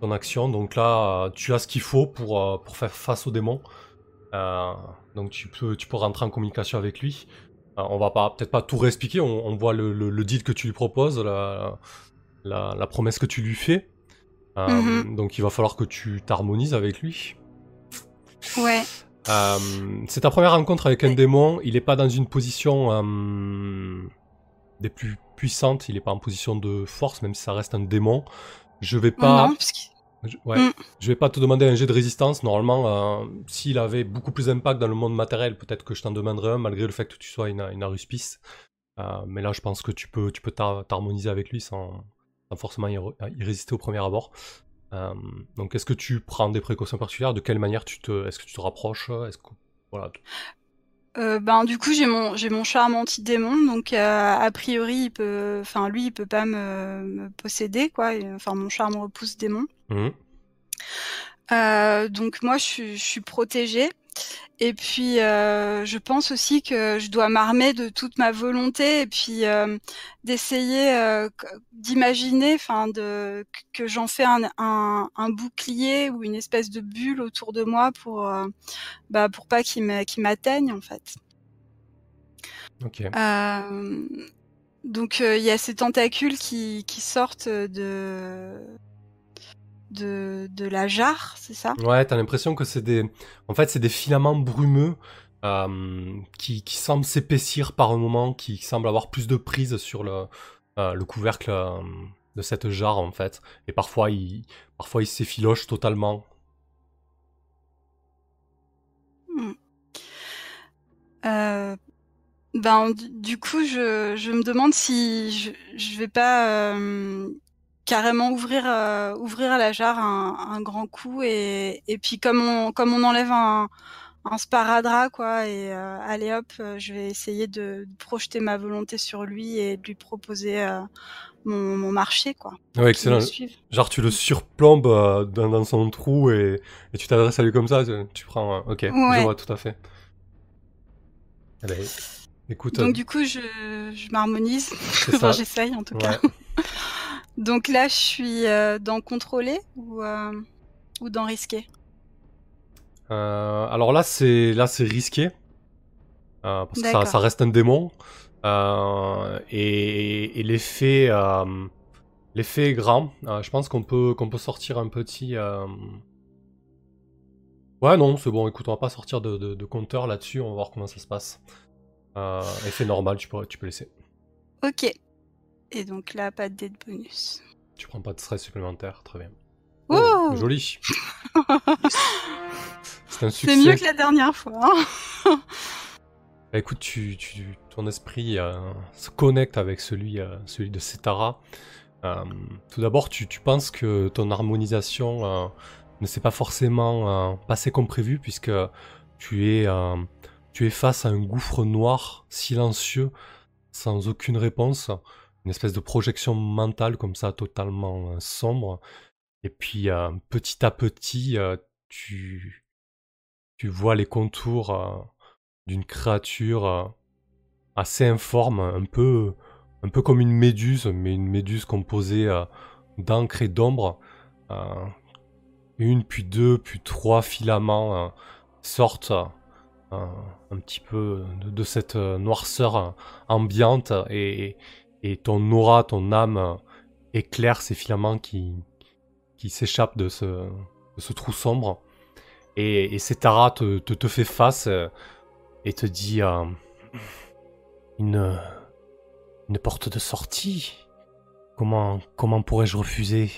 ton action. Donc là, tu as ce qu'il faut pour, euh, pour faire face au démon. Euh, donc tu peux, tu peux rentrer en communication avec lui. Euh, on va pas peut-être pas tout réexpliquer, on, on voit le, le, le deal que tu lui proposes, la, la, la promesse que tu lui fais. Euh, Mhm. Donc il va falloir que tu t'harmonises avec lui. Ouais. Euh, c'est ta première rencontre avec un démon. Il n'est pas dans une position euh, des plus puissantes. Il n'est pas en position de force, même si ça reste un démon. Je vais pas. Non, parce que- Je, ouais, Mm. je vais pas te demander un jet de résistance. Normalement, euh, s'il avait beaucoup plus d'impact dans le monde matériel, peut-être que je t'en demanderais un, malgré le fait que tu sois une, une aruspice. Euh, mais là, je pense que tu peux, tu peux t'har- t'harmoniser avec lui sans, sans forcément y, re- y résister au premier abord. Euh, donc, est-ce que tu prends des précautions particulières? De quelle manière tu te, est-ce que tu te rapproches? Est-ce que voilà. Euh, ben du coup j'ai mon j'ai mon charme anti-démon donc euh, a priori il peut enfin lui il peut pas me, me posséder quoi enfin mon charme repousse démon Mhm. Euh, donc moi je je suis protégée et puis euh, je pense aussi que je dois m'armer de toute ma volonté et puis euh, d'essayer euh, d'imaginer enfin de que j'en fais un, un un bouclier ou une espèce de bulle autour de moi pour euh, bah pour pas qu'il m'a- qu'il m'atteigne en fait Ok. euh, donc euh, il y a ces tentacules qui, qui sortent de de, de la jarre, c'est ça? Ouais, t'as l'impression que c'est des, en fait, c'est des filaments brumeux euh, qui, qui semblent s'épaissir par un moment, qui semblent avoir plus de prise sur le, euh, le couvercle euh, de cette jarre en fait. Et parfois, ils, parfois, ils s'effilochent totalement. Euh, ben du, du coup je, je me demande si je, je vais pas euh, carrément ouvrir euh, ouvrir la jarre un, un grand coup et, et puis comme on comme on enlève un un sparadrap quoi et euh, allez hop euh, je vais essayer de, de projeter ma volonté sur lui et de lui proposer euh, mon, mon marché quoi Ouais, excellent. Genre, tu le surplombes dans, dans son trou et, et tu t'adresses à lui comme ça. Tu, prends, ok, je vois tout à fait. Ben, écoute, donc du coup je, je m'harmonise [LAUGHS] enfin j'essaye en tout Ouais. cas donc là je suis euh, dans contrôler ou euh, ou dans risqué Euh, alors là, c'est là, c'est risqué euh, parce que ça, reste un démon et, et l'effet, l'effet est grand. Je pense qu'on peut qu'on peut sortir un petit. Ouais, non, c'est bon. Écoute, on va pas sortir de, de, de compteur là-dessus. On va voir comment ça se passe. Euh, effet normal, tu peux tu peux laisser. ok et donc là pas de dé de bonus Tu prends pas de stress supplémentaire, très bien. Oh joli. [LAUGHS] C'est un c'est succès. mieux que la dernière fois hein. [LAUGHS] Bah, écoute, tu, tu- ton esprit euh, se connecte avec celui, euh, celui de Setara. Euh, tout d'abord, tu, tu penses que ton harmonisation ne s'est pas forcément passée comme prévu, puisque tu es, tu es face à un gouffre noir, silencieux, sans aucune réponse. Une espèce de projection mentale comme ça, totalement euh, sombre. Et puis euh, petit à petit, euh, tu, tu vois les contours d'une créature assez informe, un peu, un peu comme une méduse, mais une méduse composée d'encre et d'ombre. Une, puis deux, puis trois filaments sortent un petit peu de, cette noirceur ambiante et, et ton aura, ton âme éclaire ces filaments qui, qui s'échappent de ce, trou sombre. Et, et Setara te, te, fait face euh, et te dit euh, une, porte de sortie. Comment, comment pourrais-je refuser?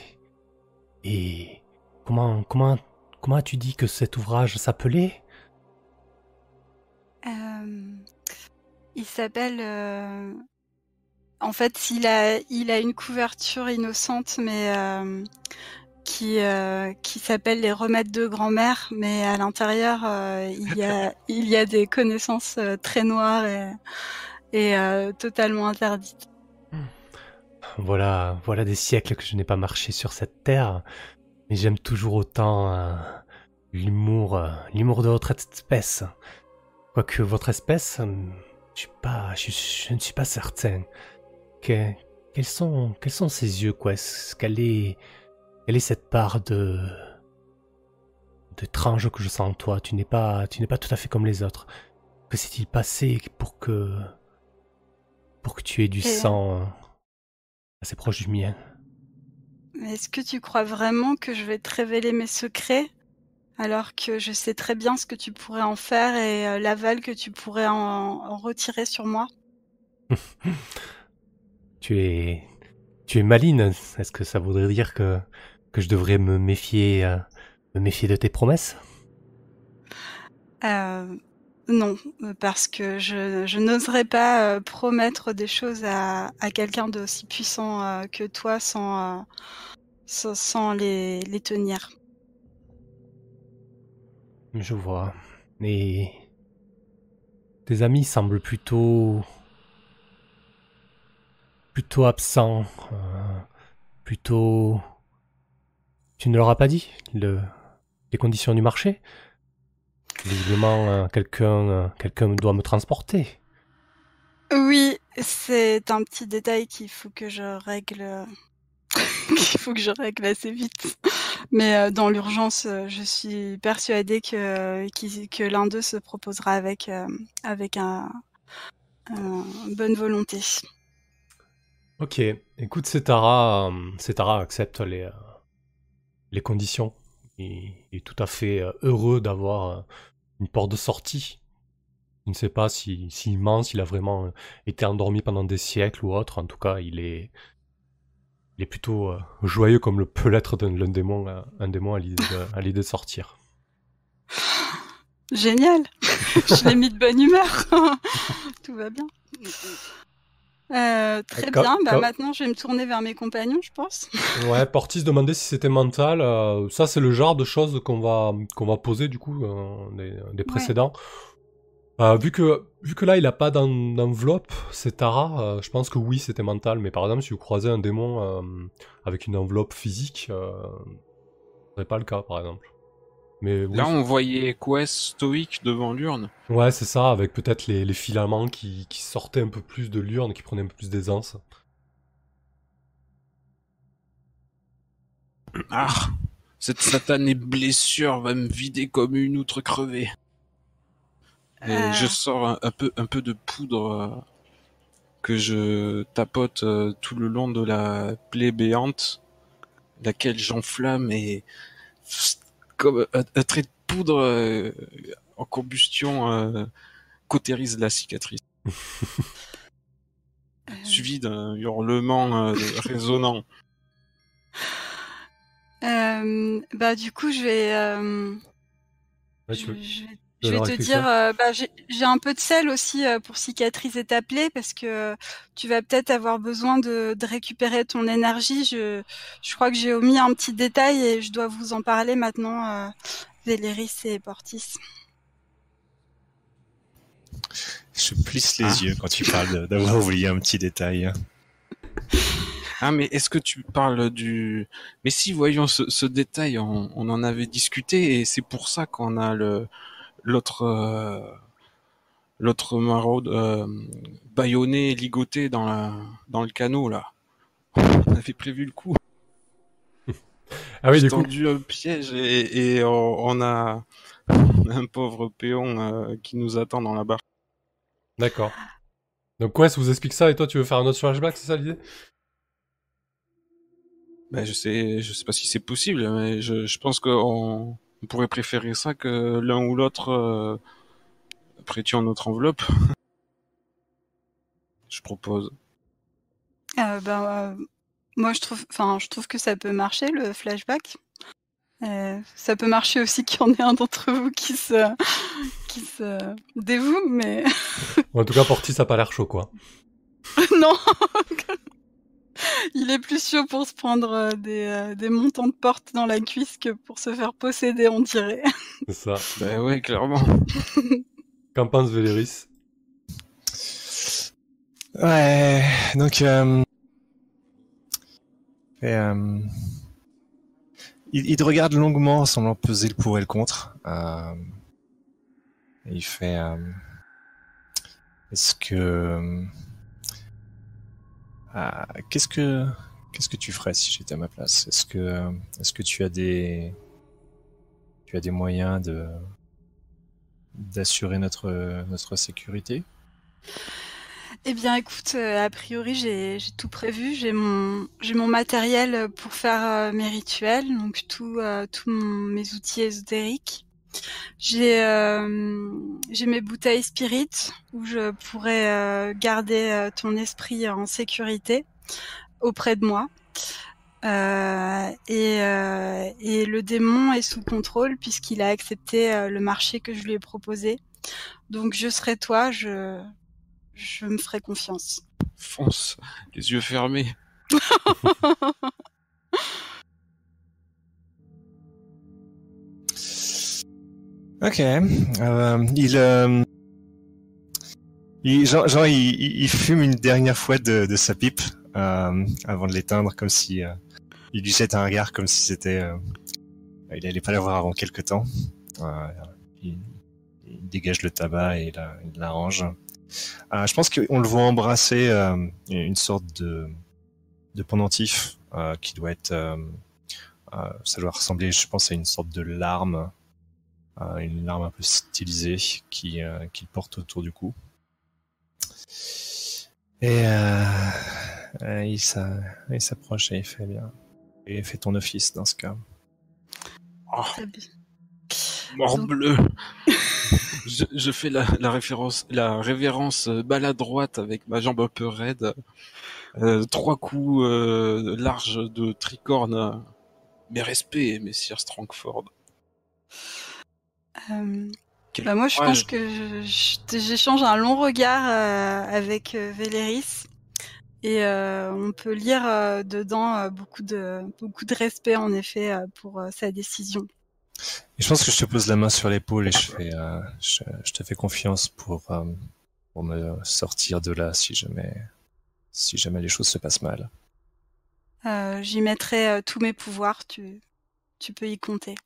Et comment, comment, comment as-tu dit que cet ouvrage s'appelait? Euh, il s'appelle. En fait, il a, il a une couverture innocente, mais euh, qui, euh, qui s'appelle les remèdes de grand-mère. Mais à l'intérieur, euh, il y a, [LAUGHS] il y a des connaissances très noires et, et totalement interdites. Voilà, voilà des siècles que je n'ai pas marché sur cette terre, mais j'aime toujours autant l'humour, l'humour de votre espèce. Quoique votre espèce, je suis pas, je, je ne suis pas certain. Que, quels sont, quels sont ses yeux, quoi? Est-ce qu'elle est, quelle est cette part de, d'étrange que je sens en toi? Tu n'es pas, tu n'es pas tout à fait comme les autres. Que s'est-il passé pour que, pour que tu aies du Et- sang euh, assez proche du mien? Est-ce que tu crois vraiment que je vais te révéler mes secrets alors que je sais très bien ce que tu pourrais en faire et euh, l'aval que tu pourrais en, en retirer sur moi? [LAUGHS] Tu es, tu es maline. Est-ce que ça voudrait dire que que je devrais me méfier, euh, me méfier de tes promesses? Euh, non, parce que je, je n'oserais pas euh, promettre des choses à, à quelqu'un d'aussi puissant que toi sans, sans, sans les, les tenir. Je vois. Et tes amis semblent plutôt, plutôt absents, euh, plutôt. Tu ne leur as pas dit le, les conditions du marché? Visiblement, euh, quelqu'un, euh, quelqu'un doit me transporter. Oui, c'est un petit détail qu'il faut que je règle, [LAUGHS] assez vite. Mais dans l'urgence, je suis persuadée que l'un d'eux se proposera avec avec bonne volonté. Ok, écoute, Setara, euh, Setara accepte les, euh, les conditions. Il est tout à fait euh, heureux d'avoir une porte de sortie. Je ne sais pas si- s'il ment, s'il a vraiment été endormi pendant des siècles ou autre. En tout cas, il est, il est plutôt joyeux comme le peut l'être d'un démon, un démon à l'idée de, à l'idée de sortir. Génial, [LAUGHS] je l'ai mis de bonne humeur. [LAUGHS] Tout va bien. Euh, très Quand- bien. Bah, quand- maintenant, je vais me tourner vers mes compagnons, je pense. [LAUGHS] Ouais, Portis demandait si c'était mental. euh, ça, c'est le genre de choses qu'on va, qu'on va poser du coup euh, des, des précédents. Euh, vu, que, vu que là, il a pas d'en- d'enveloppe, c'est Tara, euh, je pense que oui, c'était mental. Mais par exemple, si vous croisez un démon euh, avec une enveloppe physique, euh, ce serait pas le cas, par exemple. Mais oui, Là, on voyait Quest stoïque devant l'urne? ouais, c'est ça, avec peut-être les, les filaments qui, qui sortaient un peu plus de l'urne, qui prenaient un peu plus d'aisance. Ah, cette satanée blessure va me vider comme une outre crevée. Et Euh. je sors un, un peu, un peu de poudre euh, que je tapote euh, tout le long de la plaie béante, laquelle j'enflamme et comme un, un trait de poudre euh, en combustion euh, cautérise la cicatrice, [LAUGHS] Euh, suivi d'un hurlement euh, [LAUGHS] résonnant. euh, bah, du coup, je vais. euh, Ouais, je, tu veux- je vais, tu je vais te dire, euh, bah, j'ai un peu de sel aussi euh, pour cicatriser ta plaie parce que tu vas peut-être avoir besoin de, de récupérer ton énergie. Je, je crois que j'ai omis un petit détail et je dois vous en parler maintenant, euh, Véléris et Portis. Je plisse les Ah. yeux quand tu parles d'avoir [LAUGHS] oublié un petit détail. Ah, mais est-ce que tu parles du... Mais si, voyons, ce, ce détail, on, on en avait discuté, et c'est pour ça qu'on a le l'autre euh, l'autre maraude euh, bâillonné, ligoté dans la dans le canot, là. On avait prévu le coup. Ah oui, J'ai du coup, tendu un piège, et, et on, on a [LAUGHS] un pauvre péon euh, qui nous attend dans la barre. d'accord. Donc Quest vous explique ça et toi tu veux faire un autre flashback, c'est ça l'idée? Ben, je sais, je sais pas si c'est possible, mais je, je pense qu'on on pourrait préférer ça que l'un ou l'autre euh, prêtions notre enveloppe. [LAUGHS] je propose. Euh, ben, euh, moi, je trouve, enfin, je trouve que ça peut marcher le flashback. Euh, ça peut marcher aussi qu'il y en ait un d'entre vous qui se, qui se dévoue, mais En tout cas, Portis a pas l'air chaud quoi. [LAUGHS] non. [LAUGHS] [LAUGHS] Il est plus chaud pour se prendre euh, des, euh, des montants de porte dans la cuisse que pour se faire posséder, on dirait. [LAUGHS] C'est ça. Ben ouais, clairement. [LAUGHS] Qu'en pense Véléris? Ouais, donc euh, et, euh, il, il te regarde longuement, semblant peser le pour et le contre. Euh, et il fait euh, Est-ce que euh, ah, qu'est-ce que qu'est-ce que tu ferais si j'étais à ma place? Est-ce que est-ce que tu as des tu as des moyens de d'assurer notre notre sécurité? Eh bien, écoute, euh, a priori, j'ai tout prévu. J'ai mon, mon matériel pour faire euh, mes rituels, donc tout, euh, tous mes outils ésotériques. J'ai euh, j'ai mes bouteilles spirit où je pourrais euh, garder euh, ton esprit en sécurité auprès de moi. Euh, et, euh, et le démon est sous contrôle puisqu'il a accepté euh, le marché que je lui ai proposé. Donc je serai toi, je, je me ferai confiance. Fonce, les yeux fermés. [LAUGHS] Ok. Euh, il, euh, il, il, il- fume une dernière fois de, de sa pipe euh, avant de l'éteindre, comme si euh, il lui jette un regard, comme si c'était, euh, il allait pas l'avoir avant quelque temps. Euh, il, il dégage le tabac et il, la- il l'arrange. Je pense qu'on le voit embrasser une sorte de, de pendentif qui doit être, ça doit ressembler, je pense, à une sorte de larme une arme un peu stylisée qui euh, qu'il porte autour du cou. Et euh, euh, il s'a- il s'approche et il fait bien. Et fais ton office dans ce cas. Oh, morbleu. [LAUGHS] je, je fais la, la référence, la révérence euh, maladroite avec ma jambe un peu raide. Euh, trois coups euh, larges de tricorne. Mes respects, messire Strongford. Euh, bah moi, je pense que je- j'échange un long regard euh, avec euh, Véléris et euh, on peut lire euh, dedans euh, beaucoup de beaucoup de respect en effet euh, pour euh, sa décision. Et je pense que je te pose la main sur l'épaule et je fais, euh, je, je te fais confiance pour euh, pour me sortir de là si jamais si jamais les choses se passent mal. Euh, J'y mettrai euh, tous mes pouvoirs. Tu tu peux y compter.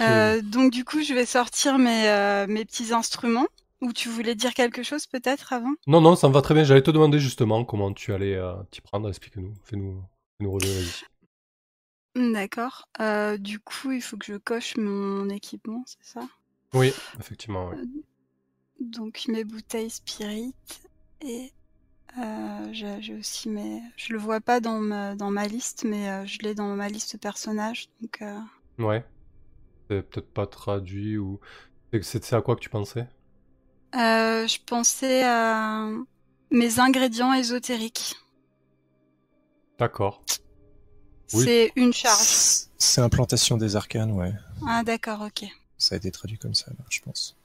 Euh, donc du coup, je vais sortir mes euh, mes petits instruments. Ou tu voulais dire quelque chose peut-être avant? Non, non, ça me va très bien. J'allais te demander justement comment tu allais euh, t'y prendre. Explique-nous. Fais-nous fais-nous relever, vas-y. D'accord. Du coup, il faut que je coche mon équipement, c'est ça? Oui, effectivement. oui. Donc mes bouteilles spirit et euh, j'ai j'ai aussi mes. Je le vois pas dans ma dans ma liste, mais euh, je l'ai dans ma liste personnage. Donc euh, Ouais. Peut-être pas traduit ou. C'est c'est à quoi que tu pensais? Euh, je pensais à mes ingrédients ésotériques. D'accord. Oui. C'est une charge. C'est implantation des arcanes, ouais. Ah d'accord, ok, Ça a été traduit comme ça, là, je pense.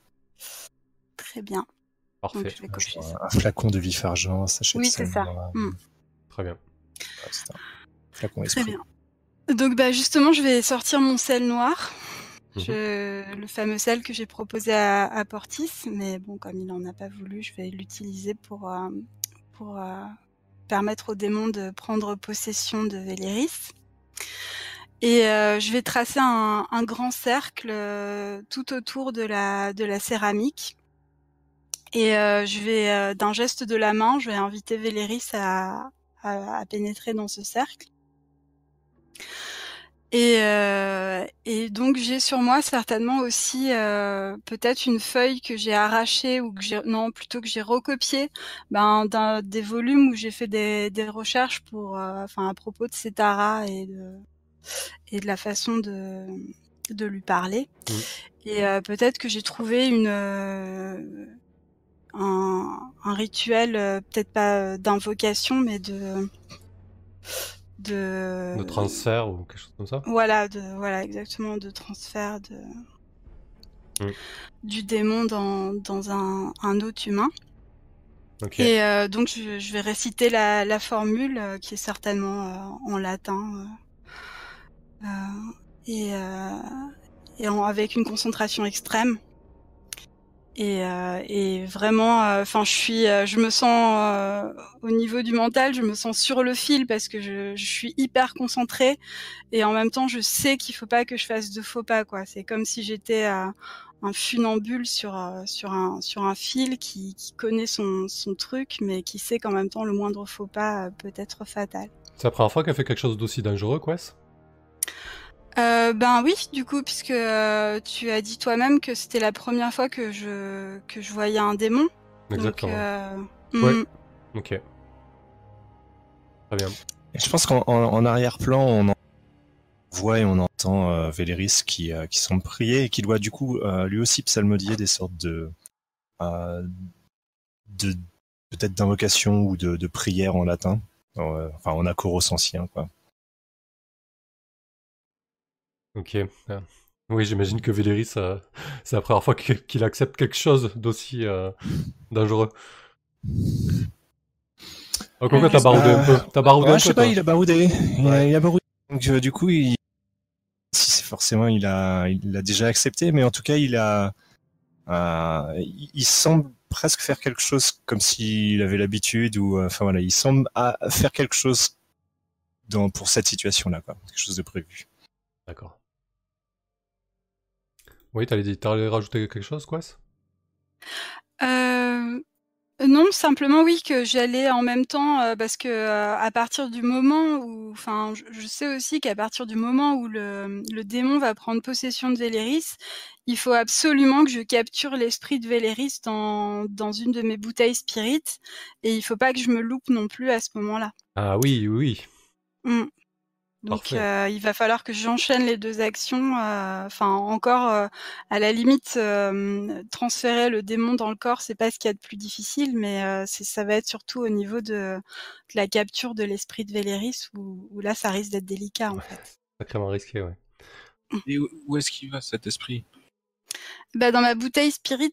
très bien. Donc Parfait. je vais cocher ça. Un flacon de vif argent, un sachet Oui, de c'est sel ça. Mm. Très bien. Ouais, un flacon Très esprit. bien. Donc bah justement, je vais sortir mon sel noir. Je- le fameux sel que j'ai proposé à, à Portis, mais bon, comme il en a pas voulu, je vais l'utiliser pour euh, pour euh, permettre au démon de prendre possession de Véléris. Et euh, je vais tracer un, un grand cercle euh, tout autour de la, de la céramique. Et euh, je vais, euh, d'un geste de la main, je vais inviter Véléris à, à, à pénétrer dans ce cercle. Et, euh, et donc j'ai sur moi certainement aussi euh, peut-être une feuille que j'ai arrachée ou que j'ai non plutôt que j'ai recopiée ben, d'un des volumes où j'ai fait des, des recherches pour euh, enfin à propos de Cetara et de et de la façon de de lui parler Mm. et euh, peut-être que j'ai trouvé une euh, un, un rituel euh, peut-être pas d'invocation mais de de De transfert ou quelque chose comme ça voilà, de, voilà, exactement, de transfert de, Mm. du démon dans, dans un, un autre humain. Et euh, donc, je, je vais réciter la, la formule euh, qui est certainement euh, en latin et, et en- avec une concentration extrême. Et, euh, et vraiment, enfin, je suis, euh, je me sens euh, au niveau du mental, je me sens sur le fil parce que je, suis hyper concentrée et en même temps, je sais qu'il faut pas que je fasse de faux pas, quoi. C'est comme si j'étais euh, un funambule sur euh, sur un sur un fil qui, qui connaît son son truc, mais qui sait qu'en même temps, le moindre faux pas euh, peut être fatal. C'est la première fois qu'elle fait quelque chose d'aussi dangereux, Quest? Euh, ben oui, du coup, puisque euh, tu as dit toi-même que c'était la première fois que je que je voyais un démon. Exactement. Donc, euh, Ouais. mm, Ok. Très bien. Et je pense qu'en en, en arrière-plan, on en voit et on entend euh, Véléris qui, euh, qui semble prier et qui doit du coup euh, lui aussi psalmodier des sortes de, euh, de peut-être d'invocation ou de, de prière en latin, Euh, enfin en achoros ancien quoi. Ok. Ah. Oui, j'imagine que Véléris, euh, c'est la première fois qu'il accepte quelque chose d'aussi euh, dangereux. Oh, Coco, Ouais, t'as baroudé un peu? T'as baroudé Ouais, un je sais pas, il a baroudé. Il, a, Ouais. il a baroudé. Donc euh, du coup, il, si c'est forcément, il a, il l'a déjà accepté, mais en tout cas, il a, euh, il, semble presque faire quelque chose comme s'il avait l'habitude ou, euh, enfin voilà, il semble à, faire quelque chose dans pour cette situation-là, quoi, quelque chose de prévu. D'accord. Oui, t'allais rajouter quelque chose, Quest? Euh, non, simplement oui que j'allais en même temps euh, parce que euh, à partir du moment où, enfin, je, je sais aussi qu'à partir du moment où le, le démon va prendre possession de Véléris, il faut absolument que je capture l'esprit de Véléris dans dans une de mes bouteilles spirit et il faut pas que je me loupe non plus à ce moment-là. Ah oui, oui, oui. Mm. Donc euh, il va falloir que j'enchaîne les deux actions. euh, Enfin encore euh, à la limite euh, transférer le démon dans le corps, c'est pas ce qu'il y a de plus difficile, mais euh, c'est ça va être surtout au niveau de, de la capture de l'esprit de Véléris où, où là ça risque d'être délicat en Ouais. fait. Sacrément risqué, ouais. Et où où est-ce qu'il va cet esprit? Bah dans ma bouteille spirit,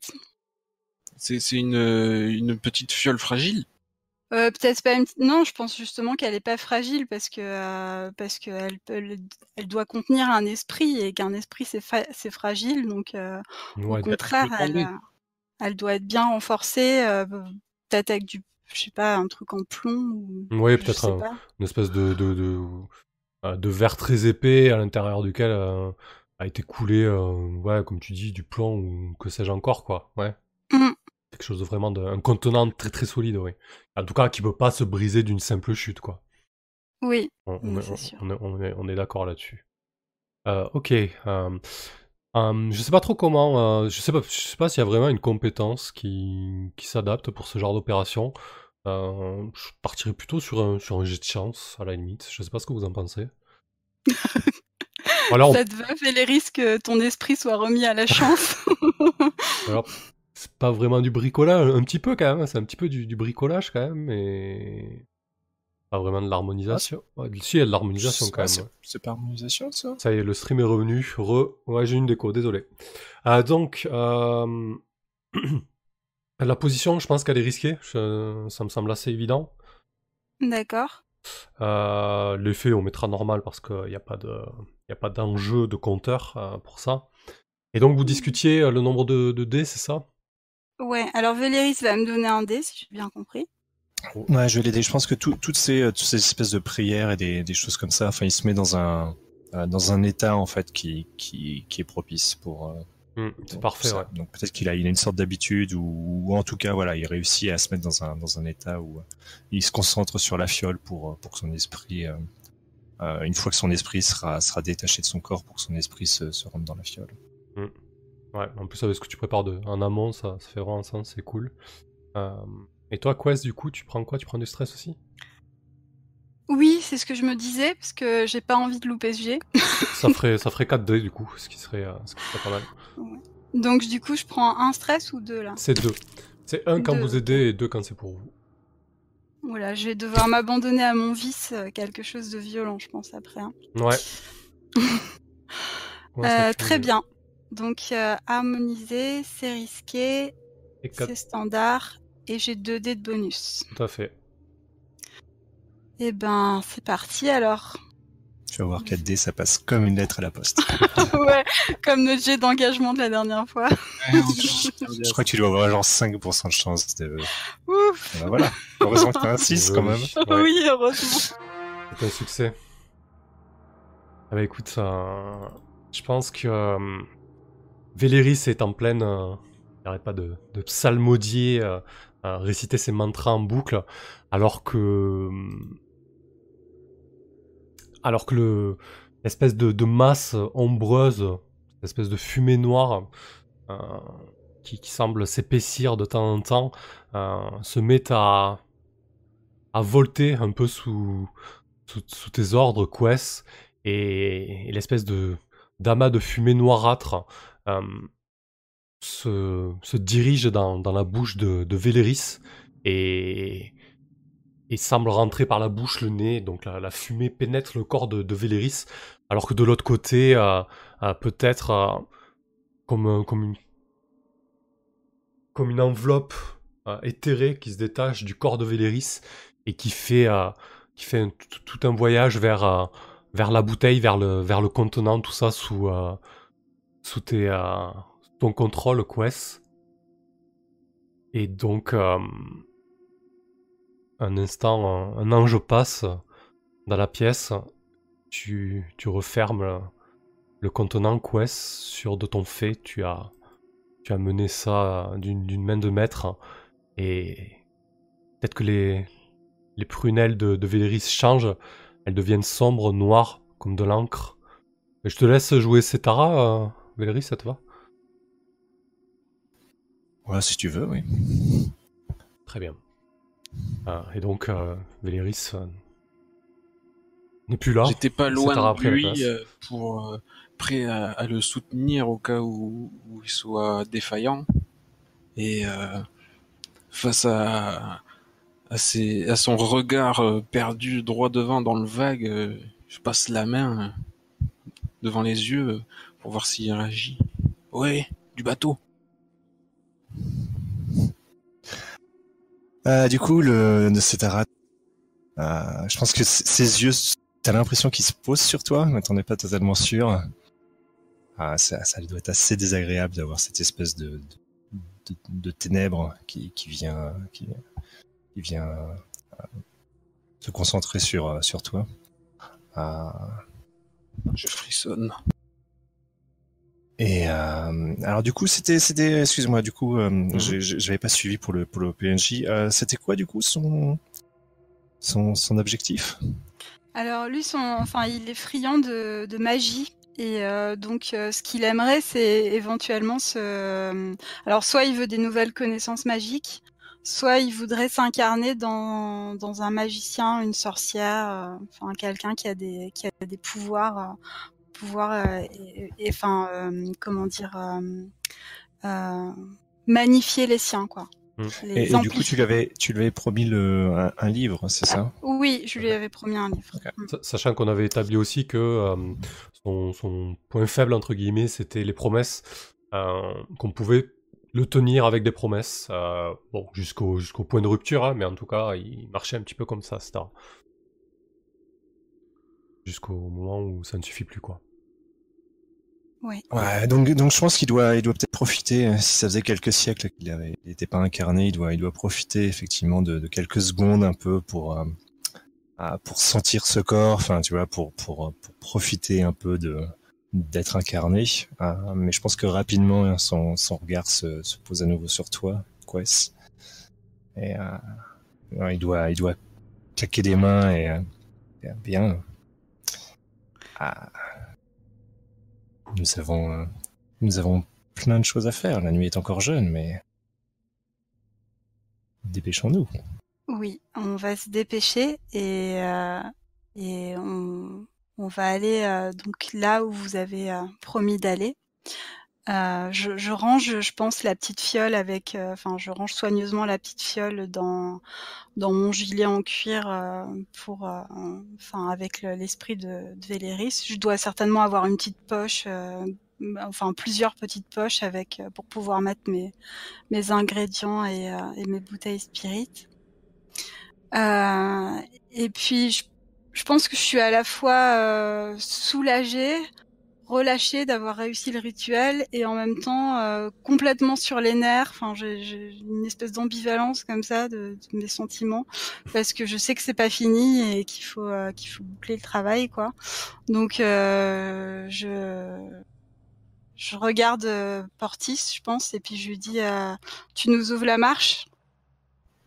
C'est c'est une, une petite fiole fragile? Euh, peut-être pas une... non, je pense justement qu'elle est pas fragile parce que euh, parce que elle, peut- elle, doit contenir un esprit et qu'un esprit c'est fa- fragile donc euh, Ouais, Au contraire, peut elle, doit être bien renforcée, peut-être avec du, je sais pas, un truc en plomb ou. Ouais, peut-être un- une espèce de, de, de, de verre très épais à l'intérieur duquel a été coulé, ouais, comme tu dis, du plomb ou que sais-je encore, quoi. Ouais. Mm. Quelque chose de vraiment de, un contenant très très solide, oui. En tout cas, qui peut pas se briser d'une simple chute, quoi. Oui, On, on est, on est- on est- on est d'accord là-dessus. Euh, ok. euh, euh, je sais pas trop comment. euh, je sais pas. Je sais pas s'il y a vraiment une compétence qui, qui s'adapte pour ce genre d'opération. Euh, je partirais plutôt sur un, sur un jet de chance, à la limite. Je sais pas ce que vous en pensez. [LAUGHS] On- Ça te va, Véléris, que ton esprit soit remis à la [LAUGHS] chance. alors, c'est pas vraiment du bricolage, un petit peu quand même. hein, C'est un petit peu du, du bricolage quand même, mais pas vraiment de l'harmonisation. Ouais, si, il y a de l'harmonisation quand Ah, même. c'est- pas harmonisation, ça? Ça y est, le stream est revenu. Re... Ouais, j'ai une déco, désolé. Euh, donc, euh, [CLEARS THROAT] la position, je pense qu'elle est risquée. Je- Ça me semble assez évident. D'accord. Euh, L'effet, on mettra normal parce qu'il n'y a pas de, il y a pas d'enjeu de compteur euh, pour ça. Et donc, vous discutiez euh, le nombre de, de dés, c'est ça? Ouais. Alors Véléris va me donner un dé, si j'ai bien compris. Ouais, je vais l'aider. Je pense que tout- toutes ces, euh, toutes ces espèces de prières et des, des choses comme ça, enfin, il se met dans un, euh, dans un état en fait qui, qui, qui est propice pour. euh, Hmm, c'est parfait, ça. ouais. Donc peut-être qu'il a, il a une sorte d'habitude ou, ou en tout cas voilà, il réussit à se mettre dans un, dans un état où euh, il se concentre sur la fiole pour, pour que son esprit, euh, euh, une fois que son esprit sera, sera détaché de son corps, pour que son esprit se, se rentre dans la fiole. Ouais, en plus avec ce que tu prépares de, en amont, ça, ça fait vraiment sens, c'est cool. Euh, et toi, Quest, du coup, tu prends quoi? Tu prends du stress aussi? Oui, c'est ce que je me disais, parce que j'ai pas envie de louper ce jet. [LAUGHS] ça ferait, ça ferait 4 dés, du coup, ce qui serait, euh, ce qui serait pas mal. Donc du coup, je prends un stress ou deux là? C'est 2. C'est un quand Deux. vous aidez et deux quand c'est pour vous. Voilà, je vais devoir m'abandonner à mon vice, euh, quelque chose de violent, je pense après. hein. Ouais. [LAUGHS] Euh, très bien. Donc euh, harmoniser, c'est risqué, c'est standard, et j'ai 2 dés de bonus. tout à fait. Eh ben, c'est parti alors. Tu vas voir 4D, ça passe comme une lettre à la poste. [LAUGHS] ouais, comme notre jet d'engagement de la dernière fois. Je crois que tu dois avoir genre 5% de chance de. Ouf. Ben voilà. Heureusement que t'as un 6 quand même. [LAUGHS] Ouais, Oui, heureusement. C'est un succès. Ah bah écoute, euh, je pense que euh, Véléris est en pleine... euh, il n'arrête pas de, de euh, réciter ses mantras en boucle, alors que... euh, Alors que le l'espèce de, masse ombreuse, cette espèce de fumée noire qui, semble s'épaissir de temps en temps, se met à, à volter un peu sous, tes ordres, Quest, et, l'espèce de d'amas de fumée noirâtre se, dirige dans, la bouche de, Véléris et, semble rentrer par la bouche, le nez, donc la, fumée pénètre le corps de, Véléris, alors que de l'autre côté, euh, euh, peut-être euh, comme, un- comme, une, enveloppe éthérée qui se détache du corps de Véléris et qui fait, tout, un voyage vers, la bouteille, vers le, vers le contenant, tout ça sous, sous tes, euh, ton contrôle, Quest. Et donc, euh, un instant, un, ange passe dans la pièce. Tu, tu refermes le, contenant Quest sur de ton fait. Tu as, tu as mené ça d'une main de maître. Et peut-être que les, les prunelles de, de Véléris changent. Elles deviennent sombres, noires, comme de l'encre. Je te laisse jouer Cetara, euh, Véléris, ça te va Ouais, si tu veux, oui. Très bien. Ah, et donc, euh, Véléris euh, n'est plus là. J'étais pas loin de lui euh, pour euh, prêt à, à le soutenir au cas où, où il soit défaillant. Et euh, face à, à, ses- à son regard euh, perdu droit devant dans le vague, euh, je passe la main euh, devant les yeux euh, pour voir s'il réagit. Ouais, du bateau. Euh, du coup, le de Cetara, euh, je pense que ses yeux, t'as l'impression qu'ils se posent sur toi, mais t'en es pas totalement sûr. Ah, ça, ça doit être assez désagréable d'avoir cette espèce de, de, de- de ténèbres qui, qui vient, qui, qui vient euh, se concentrer sur, euh, sur toi. Euh, Je frissonne. Et euh, alors du coup, c'était, c'était, excuse-moi, du coup, euh, j'ai- j'ai- j'avais pas suivi pour le pour le PNJ. Euh, c'était quoi du coup son son son objectif? Alors lui, son, enfin, il est friand de, de magie. Et euh, donc, euh, ce qu'il aimerait, c'est éventuellement se. Alors, soit il veut des nouvelles connaissances magiques, soit il voudrait s'incarner dans, dans un magicien, une sorcière, euh, enfin quelqu'un qui a des qui a des pouvoirs, euh, pouvoirs, euh, et, et- enfin, euh, comment dire, euh, euh, magnifier les siens, quoi. Mm. Les Et, et du coup, tu lui avais tu lui avais promis le un, un livre, c'est ça? Oui, je lui avais promis un livre. Mm. Sa- Sachant qu'on avait établi aussi que euh, son, son point faible, entre guillemets, c'était les promesses, euh, qu'on pouvait le tenir avec des promesses, euh, bon, jusqu'au jusqu'au point de rupture, hein, mais en tout cas, il marchait un petit peu comme ça, c'était jusqu'au moment où ça ne suffit plus, quoi. Ouais, donc, donc je pense qu'il doit, il doit peut-être profiter, euh, si ça faisait quelques siècles qu'il n'était pas incarné, il doit, il doit profiter effectivement de, de quelques secondes un peu pour, euh, pour sentir ce corps, enfin tu vois, pour, pour, pour profiter un peu de d'être incarné. Euh, mais je pense que rapidement hein, son, son regard se, se pose à nouveau sur toi, Quest. Et euh, il doit, il doit claquer des mains et euh, bien. bien. Ah. Nous avons, euh, nous avons plein de choses à faire. La nuit est encore jeune, mais dépêchons-nous. Oui, on va se dépêcher et, euh, et on, on va aller euh, donc là où vous avez euh, promis d'aller. Euh, je, je range, je pense, la petite fiole avec, euh, enfin, je range soigneusement la petite fiole dans dans mon gilet en cuir euh, pour, euh, enfin, avec le- l'esprit de, de Véléris. Je dois certainement avoir une petite poche, enfin plusieurs petites poches avec pour pouvoir mettre mes mes ingrédients et, et mes bouteilles spirit. Euh, et puis je, je pense que je suis à la fois soulagée, relâchée d'avoir réussi le rituel et en même temps euh, complètement sur les nerfs. Enfin, j'ai une espèce d'ambivalence comme ça de, de mes sentiments parce que je sais que c'est pas fini et qu'il faut euh, qu'il faut boucler le travail quoi. Donc euh, je je regarde euh, Portis, je pense, et puis je lui dis euh, tu nous ouvres la marche?